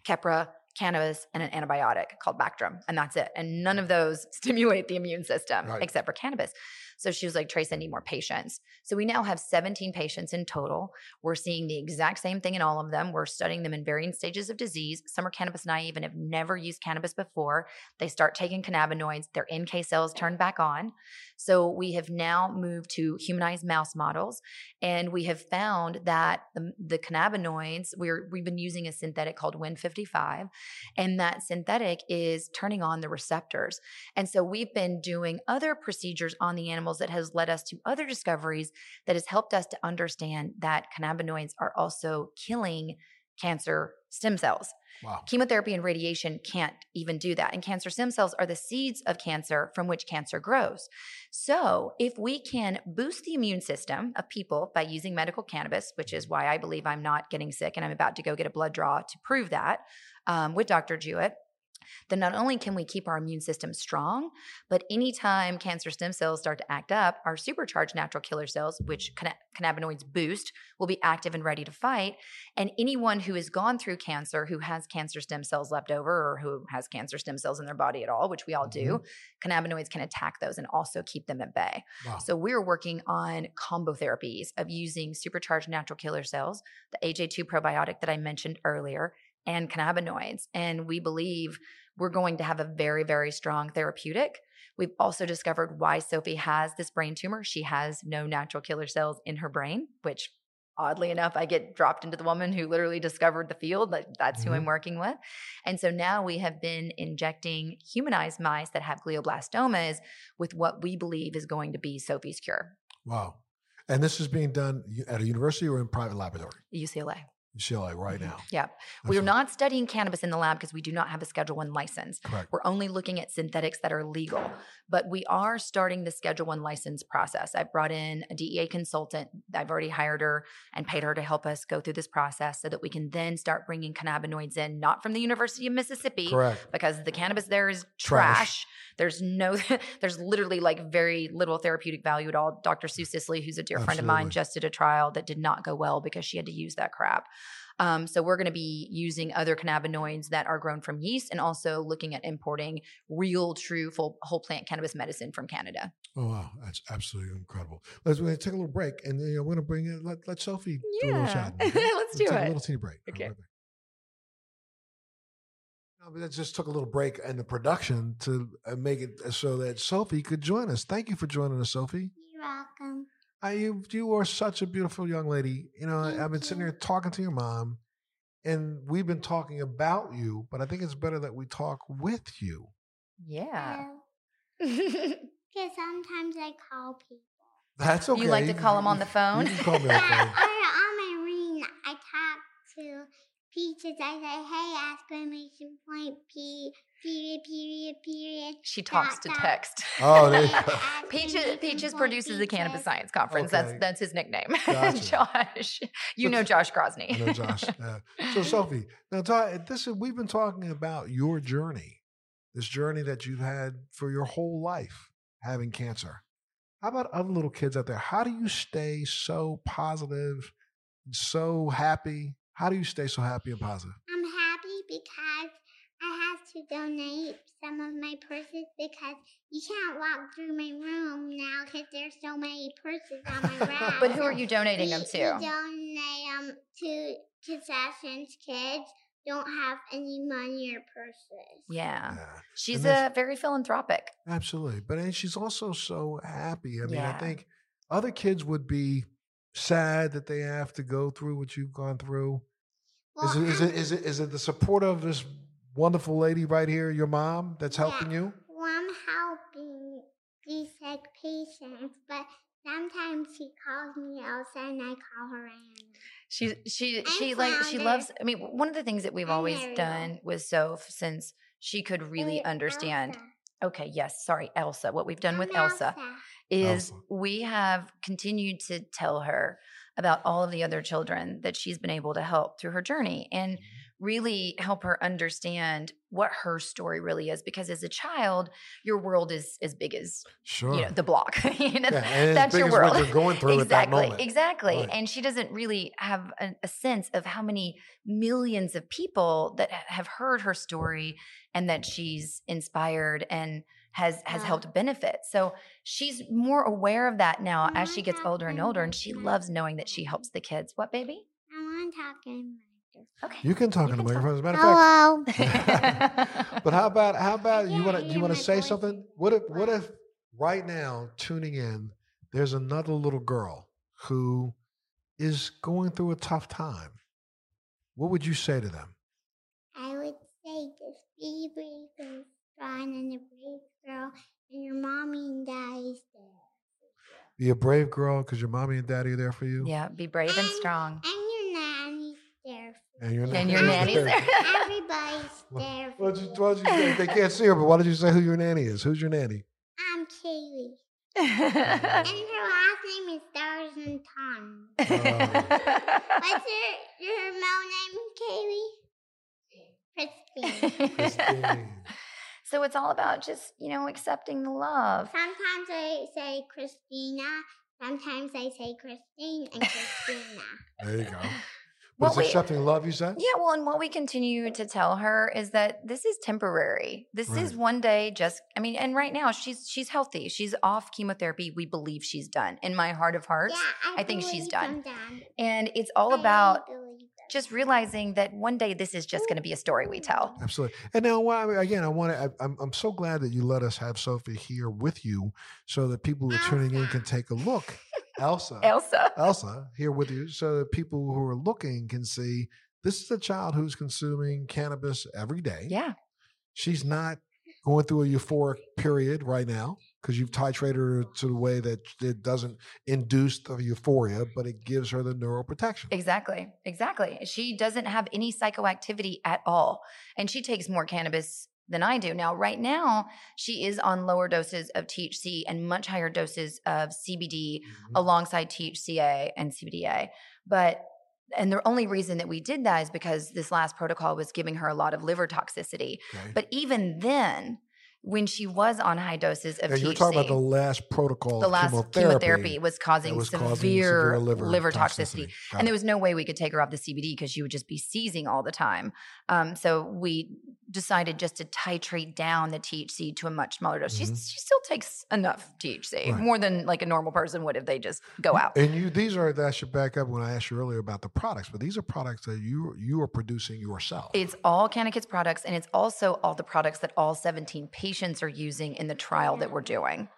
Keppra, cannabis, and an antibiotic called Bactrim. And that's it. And none of those [LAUGHS] stimulate the immune system Right. except for cannabis. So she was like, Trace, I need more patients. So we now have 17 patients in total. We're seeing the exact same thing in all of them. We're studying them in varying stages of disease. Some are cannabis naive and have never used cannabis before. They start taking cannabinoids, their NK cells turn back on. So we have now moved to humanized mouse models, and we have found that the, the cannabinoids we're we've been using a synthetic called Win55, and that synthetic is turning on the receptors. And so we've been doing other procedures on the animals that has led us to other discoveries that has helped us to understand that cannabinoids are also killing cancer stem cells. Wow. Chemotherapy and radiation can't even do that. And cancer stem cells are the seeds of cancer from which cancer grows. So, if we can boost the immune system of people by using medical cannabis, which is why I believe I'm not getting sick and I'm about to go get a blood draw to prove that um, with Dr. Jewett, then not only can we keep our immune system strong, but anytime cancer stem cells start to act up, our supercharged natural killer cells, which cannabinoids boost, will be active and ready to fight. And anyone who has gone through cancer, who has cancer stem cells left over, or who has cancer stem cells in their body at all, which we all do, mm-hmm. cannabinoids can attack those and also keep them at bay. Wow. So we're working on combo therapies of using supercharged natural killer cells, the AJ2 probiotic that I mentioned earlier, and cannabinoids. And we believe we're going to have a very, very strong therapeutic. We've also discovered why Sophie has this brain tumor. She has no natural killer cells in her brain, which oddly enough, I get dropped into the woman who literally discovered the field. Like that's who I'm mm-hmm. working with. And so now we have been injecting humanized mice that have glioblastomas with what we believe is going to be Sophie's cure. Wow. And this is being done at a university or in private laboratory? UCLA. UCLA right mm-hmm. now. Yep. That's We're right. not studying cannabis in the lab because we do not have a Schedule One license. Correct. We're only looking at synthetics that are legal, but we are starting the Schedule One license process. I brought in a DEA consultant. I've already hired her and paid her to help us go through this process so that we can then start bringing cannabinoids in, not from the University of Mississippi, Correct. because the cannabis there is Trash. trash. There's no, [LAUGHS] there's literally like very little therapeutic value at all. Dr. Sue Sisley, who's a dear friend of mine, just did a trial that did not go well because she had to use that crap. Um, so we're going to be using other cannabinoids that are grown from yeast, and also looking at importing real, true, full whole plant cannabis medicine from Canada. Oh wow, that's absolutely incredible. Let's we're gonna take a little break, and then we're gonna bring in let, let Sophie do a little Yeah. chat. [LAUGHS] Let's do take it. A little teeny break. Okay. right back. No, but that just took a little break in the production to uh, make it so that Sophie could join us. Thank you for joining us, Sophie. You're welcome. I, you you are such a beautiful young lady. You know, Thank I've been sitting you. here talking to your mom, and we've been talking about you. But I think it's better that we talk with you. Yeah. Because [LAUGHS] sometimes I call people. That's okay. You like to call 'em on the phone? You can call me on the Yeah, phone. [LAUGHS] or on my ring, I talk to Peaches. I say, hey, exclamation point, P, period, period, period. she talks dot, to dot. text. [LAUGHS] Oh, there you go. Peaches, Peaches point, produces the Cannabis Science Conference. Okay. That's that's his nickname. [LAUGHS] Gotcha. Josh. You But- know Josh Crossney. I know Josh. [LAUGHS] Yeah. So Sophie, now talk, this is we've been talking about your journey, this journey that you've had for your whole life having cancer. How about other little kids out there? How do you stay so positive, and so happy? How do you stay so happy and positive? I'm happy because I have to donate some of my purses because you can't walk through my room now because there's so many purses on my [LAUGHS] rack. But who are you donating them we, to? We donate them to concessions. Kids don't have any money or purses. Yeah. Yeah, She's a very philanthropic. absolutely. But and she's also so happy. I mean, I think other kids would be sad that they have to go through what you've gone through. Well, is it, is, it, is, it, is it the support of this wonderful lady right here, your mom, that's helping Yeah. you? Well, I'm helping these sick patients, but sometimes she calls me Elsa and I call her Anna. She she I'm she like she loves I mean one of the things that we've I'm always Ariel. done with Soph since she could really Wait, understand. Elsa. Okay, yes, sorry, Elsa. What we've done with I'm Elsa is we have continued to tell her about all of the other children that she's been able to help through her journey and Mm-hmm. really help her understand what her story really is because as a child your world is as big as Sure. you know the block [LAUGHS] you know Yeah, that's your world what you're going [LAUGHS] through exactly exactly Right. and she doesn't really have a, a sense of how many millions of people that have heard her story and that she's inspired and has has Yeah. helped benefit so she's more aware of that now as she gets older and older and she mm-hmm. loves knowing that she helps the kids what baby I want to talk in okay You can talk You in the can talk. microphone. As a matter of fact, Hello. [LAUGHS] but how about how [LAUGHS] about you want to I you want to say voice something? What if what if right now tuning in, there's another little girl who is going through a tough time. What would you say to them? I would say just be brave and strong and a brave girl, and your mommy and daddy's there. Be a brave girl because your mommy and daddy are there for you. yeah be brave and strong And your nanny's there. And your, and your nanny's nanny's [LAUGHS] there [LAUGHS] Everybody's there. Why don't you, why don't you say, they can't see her, but why don't you say who your nanny is? Who's your nanny? I'm Kaylee. [LAUGHS] And her last name is Stars and Tons. What's your, your middle name, Kaylee? Christine. Christine. So it's all about just you know accepting the love Sometimes I say Christina. Sometimes I say Christine and Christina. [LAUGHS] there you go. Well, But it's wait. accepting love, you said? Yeah, well, and what we continue to tell her is that this is temporary. This is one day just I mean, and right now she's she's healthy. She's off chemotherapy. We believe she's done. In my heart of hearts. yeah, I, I think she's done. Done. And it's all I about believe them. Just realizing that one day this is just going to be a story we tell. Absolutely. And now, again, I want to. I'm I'm so glad that you let us have Sophie here with you, so that people who are tuning in can take a look. Elsa, Elsa. Elsa, here with you, so that people who are looking can see this is a child who's consuming cannabis every day. Yeah. She's not going through a euphoric period right now because you've titrated her to the way that it doesn't induce the euphoria, but it gives her the neuroprotection. Exactly. Exactly. She doesn't have any psychoactivity at all. And she takes more cannabis than I do. Now, right now, she is on lower doses of THC and much higher doses of CBD Mhm. alongside THCA and CBDA. But and the only reason that we did that is because this last protocol was giving her a lot of liver toxicity. Okay. But even then, when she was on high doses of THC, you're talking about the last protocol the last chemotherapy, chemotherapy was causing, was severe, causing severe liver, liver, toxicity. Got And there was no way we could take her off the CBD because she would just be seizing all the time. Um, so we decided just to titrate down the THC to a much smaller dose. She's, Mhm. she still takes enough THC, Right. more than like a normal person would if they just go out. And you, these are. that should back up when I asked you earlier about the products, but these are products that you you are producing yourself. It's all Kids products, and it's also all the products that all 17 patients are using in the trial that we're doing.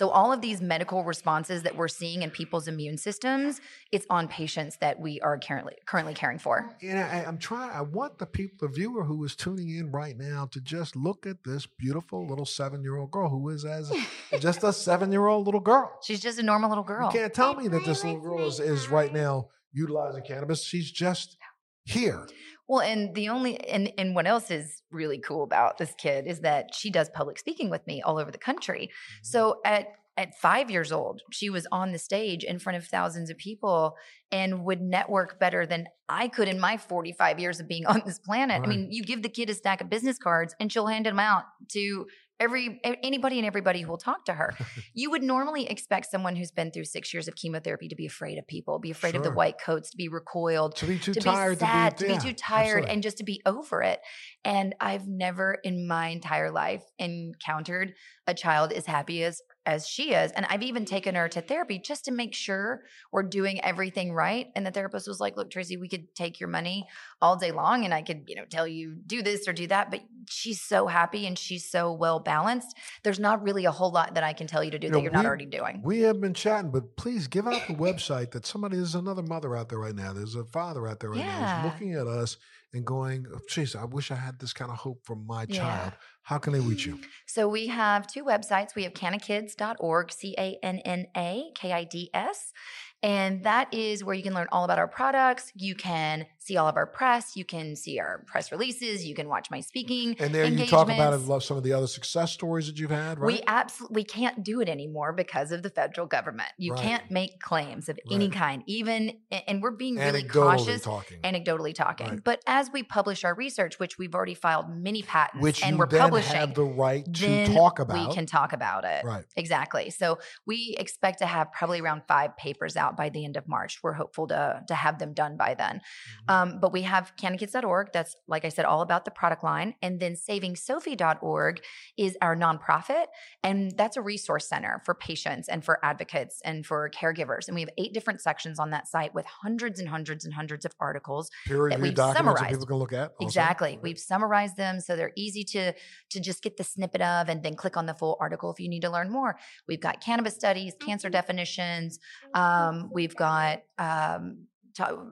So, all of these medical responses that we're seeing in people's immune systems, it's on patients that we are currently currently caring for. And I, I'm trying. I want the people, the viewer who is tuning in right now, to just look at this beautiful little seven-year-old girl who is as [LAUGHS] just a seven-year-old little girl. She's just a normal little girl. You can't tell me that this little girl is, is right now utilizing cannabis. She's just here. Well, and the only and and what else is really cool about this kid is that she does public speaking with me all over the country. Mm-hmm. So at at five years old, she was on the stage in front of thousands of people and would network better than I could in my 45 years of being on this planet. Right. I mean, you give the kid a stack of business cards and she'll hand them out to every anybody and everybody who will talk to her. [LAUGHS] you would normally expect someone who's been through six years of chemotherapy to be afraid of people, be afraid of the white coats, to be recoiled, to be too to tired be sad, to to be, be, too tired, absolutely. and just to be over it. And I've never in my entire life encountered a child as happy as as she is. And I've even taken her to therapy just to make sure we're doing everything right. And the therapist was like, "Look, Tracy, we could take your money all day long, and I could, you know, tell you do this or do that, but she's so happy and she's so well balanced. There's not really a whole lot that I can tell you to do You that know, you're not already doing." We have been chatting, but please give out the [LAUGHS] website that somebody there's another mother out there right now. There's a father out there right now who's looking at us and going, oh, "Jeez, I wish I had this kind of hope for my Yeah. child." How can they reach you? So we have two websites. We have cannakids.org, C A N N A K I D S. And that is where you can learn all about our products. You can see all of our press. You can see our press releases. You can watch my speaking. And there you talk about love some of the other success stories that you've had, right? We absolutely we can't do it anymore because of the federal government. You Right. can't make claims of any kind, even and we're being really Anecdotally cautious talking. anecdotally talking. Right. But as we publish our research, which we've already filed many patents which and we're then publishing, have the right to talk about. we can talk about it. right. Exactly. So we expect to have probably around five papers out by the end of March. We're hopeful to to have them done by then. Mm-hmm. Um, but we have cannakids.org. That's like I said, all about the product line. And then savingsophie.org is our nonprofit. And that's a resource center for patients and for advocates and for caregivers. And we have eight different sections on that site with hundreds and hundreds and hundreds of articles Peer reviewed we've documents that summarized. people can look at. also. Exactly. Right. We've summarized them so they're easy to to just get the snippet of and then click on the full article if you need to learn more. We've got cannabis studies, cancer definitions. Um, we've got um, to-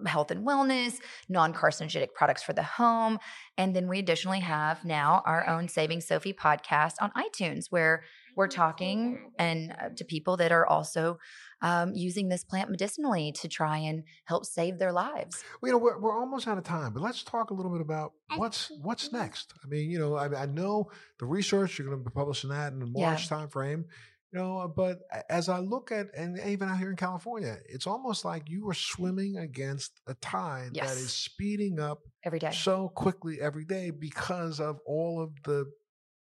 health and wellness, non-carcinogenic products for the home, and then we additionally have now our own Saving Sophie podcast on iTunes where we're talking and uh, to people that are also um, using this plant medicinally to try and help save their lives. Well, you know, we're, we're almost out of time, but let's talk a little bit about what's what's next. I mean, you know, I, I know the research you're going to be publishing that in the March time frame. You know, uh, but as I look at, and even out here in California, it's almost like you are swimming against a tide that is speeding up Every day. so quickly every day because of all of the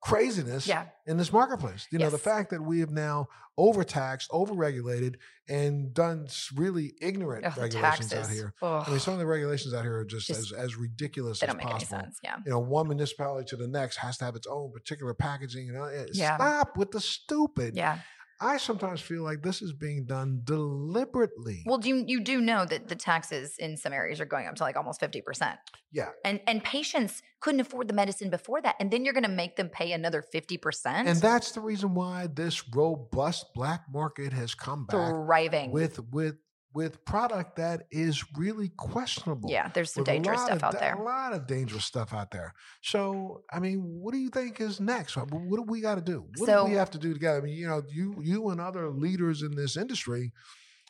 craziness Yeah. in this marketplace. You know, the fact that we have now overtaxed, overregulated, and done really ignorant regulations out here. I mean, some of the regulations out here are just, Just- as, as ridiculous they as don't make any possible. sense. Yeah. You know, one municipality to the next has to have its own particular packaging. You know, Eh, Yeah. stop with the stupid. Yeah. I sometimes feel like this is being done deliberately. Well, do you, you do know that the taxes in some areas are going up to like almost 50%. yeah, And and patients couldn't afford the medicine before that. And then you're going to make them pay another 50%. and that's the reason why this robust black market has come back thriving. with with with product that is really questionable. Yeah, there's some dangerous stuff of out there. A lot of dangerous stuff out there. So, I mean, what do you think is next? What do we got to do? What So- do we have to do together? I mean, you know, you you and other leaders in this industry,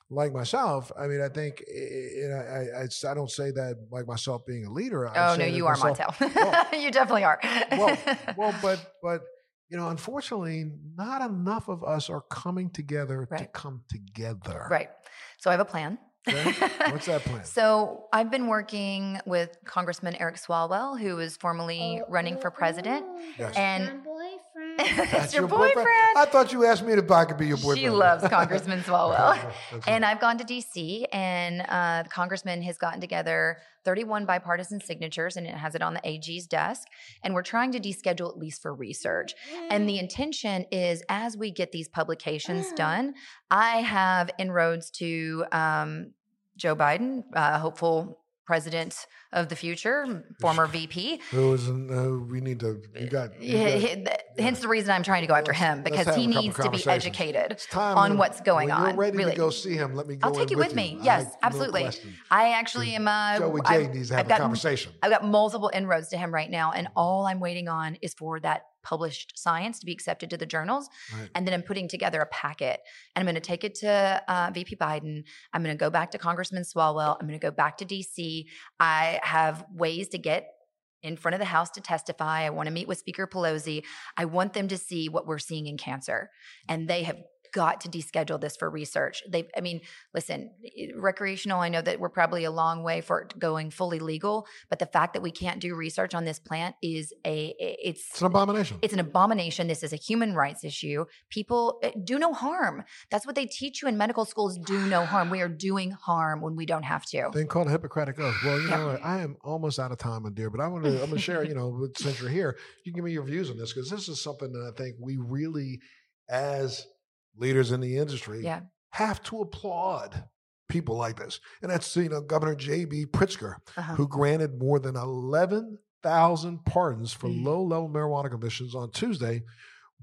like myself. I mean, I think, eh, and I, I, I, I don't say that like myself being a leader. I Oh no, you are myself- Montel. Well- [LAUGHS] you definitely are. well, well, [LAUGHS] but but you know, unfortunately, not enough of us are coming together to come together. right. So I have a plan. Okay. What's that plan? [LAUGHS] So I've been working with Congressman Eric Swalwell, who is formerly running for president. Yes. And- boyfriend. It's your, boyfriend. I thought you asked me if I could be your boyfriend. She loves Congressman [LAUGHS] Swalwell. And I've gone to DC, and uh, the congressman has gotten together 31 bipartisan signatures, and it has it on the AG's desk. And we're trying to deschedule at least for research. And the intention is as we get these publications done, I have inroads to um, Joe Biden, uh, hopeful president of the future, former VP. Who is uh, we need to, you got, you got- th- Hence the reason I'm trying to go after him because he needs to be educated. on what's going when on, You're ready really. to go see him. Let me go I'll take you with me. I- Yes, no absolutely. I actually am. Uh, Joey I've- needs to have I've a got- conversation. I've got multiple inroads to him right now, and all I'm waiting on is for that published science to be accepted to the journals. Right. And then I'm putting together a packet, and I'm going to take it to uh, VP Biden. I'm going to go back to Congressman Swalwell. I'm going to go back to DC. I have ways to get in front of the House to testify. I want to meet with Speaker Pelosi. I want them to see what we're seeing in cancer, and they have got to deschedule this for research. They, I mean, listen, recreational. I know that we're probably a long way for it going fully legal, but the fact that we can't do research on this plant is a it's, It's an abomination. it's an abomination. This is a human rights issue. People uh, do no harm. That's what they teach you in medical schools. Do no harm. We are doing harm when we don't have to. thing called a Hippocratic oath. Well, you Yeah. know? I am almost out of time, my dear, but I want to. I'm going to share. You know, since you're here, you can give me your views on this because this is something that I think we really, as leaders in the industry, Yeah. have to applaud people like this. And that's you know Governor J.B. Pritzker, Uh-huh. who granted more than 11,000 pardons for Mm. low-level marijuana convictions on Tuesday,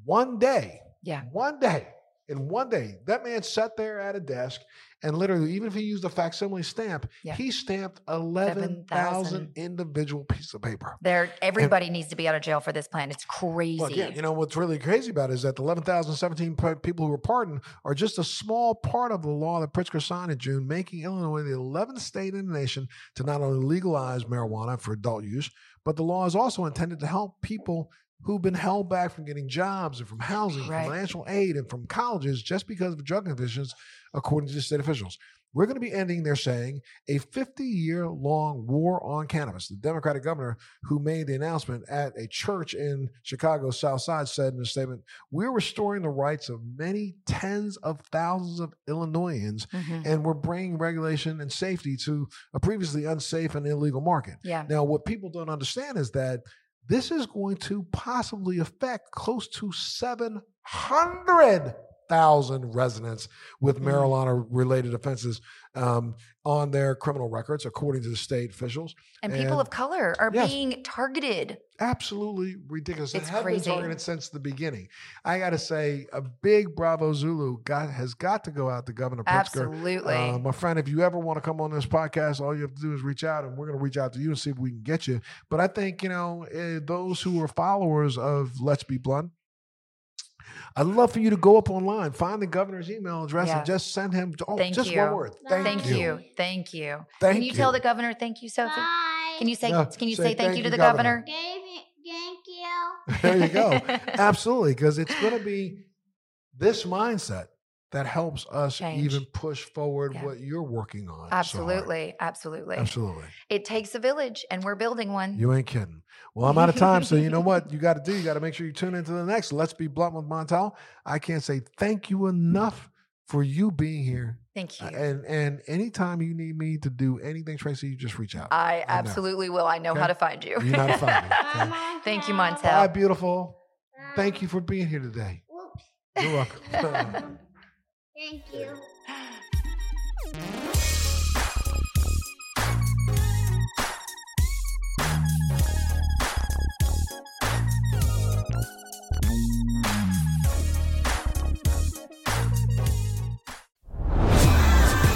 one day. Yeah. One day. In one day, that man sat there at a desk and literally, even if he used a facsimile stamp, Yeah. he stamped 11,000 11,000. individual pieces of paper. There, everybody needs to be out of jail for this plan. It's crazy. Well, yeah, you know what's really crazy about it is that the 11,017 people who were pardoned are just a small part of the law that Pritzker signed in June, making Illinois the 11th state in the nation to not only legalize marijuana for adult use, but the law is also intended to help people who've been held back from getting jobs and from housing, Right. from financial aid, and from colleges just because of drug conditions, according to the state officials. We're going to be ending, they're saying, a 50 year long war on cannabis. The Democratic governor who made the announcement at a church in Chicago's South Side said in a statement, We're restoring the rights of many tens of thousands of Illinoisans, Mhm. and we're bringing regulation and safety to a previously unsafe and illegal market. Yeah. Now, what people don't understand is that this is going to possibly affect close to 700,000 residents with Mm. marijuana related offenses um, on their criminal records, according to the state officials. And people of color are Yes. being targeted. Absolutely ridiculous. It's it has crazy. been targeted since the beginning. I got to say, a big bravo Zulu got has got to go out to Governor Pritzker. Absolutely. Uh, my friend, if you ever want to come on this podcast, all you have to do is reach out, and we're going to reach out to you and see if we can get you. But I think you know eh, those who are followers of Let's Be Blunt. I'd love for you to go up online, find the governor's email address, Yeah. and just send him oh, Thank just you. one word. Thank, thank you. you. Thank you. Thank can you, tell the governor thank you, Sophie? Bye. Can you say No, can you say say, thank, thank you you, to the Governor. governor? Gave Thank you. there you go. [LAUGHS] Absolutely, because it's going to be this mindset that helps us Change. even push forward Yeah. what you're working on. so hard. Absolutely. Absolutely. Absolutely. It takes a village and we're building one. You ain't kidding. Well, I'm out of time. so you know what you got to do? You got to make sure you tune into the next Let's Be Blunt with Montel. I can't say thank you enough for you being here. Thank you. And and anytime you need me to do anything, Tracy, you just reach out. I know. absolutely will. I know Okay. how to find you. You know how to find me. [LAUGHS] Okay? Montel. Thank you, Bye, Montel. beautiful. Thank you for being here today. Whoops. You're welcome. [LAUGHS] Thank you.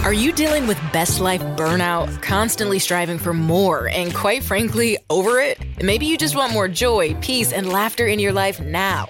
Are you dealing with best life burnout, constantly striving for more, and quite frankly, over it? Maybe you just want more joy, peace, and laughter in your life now.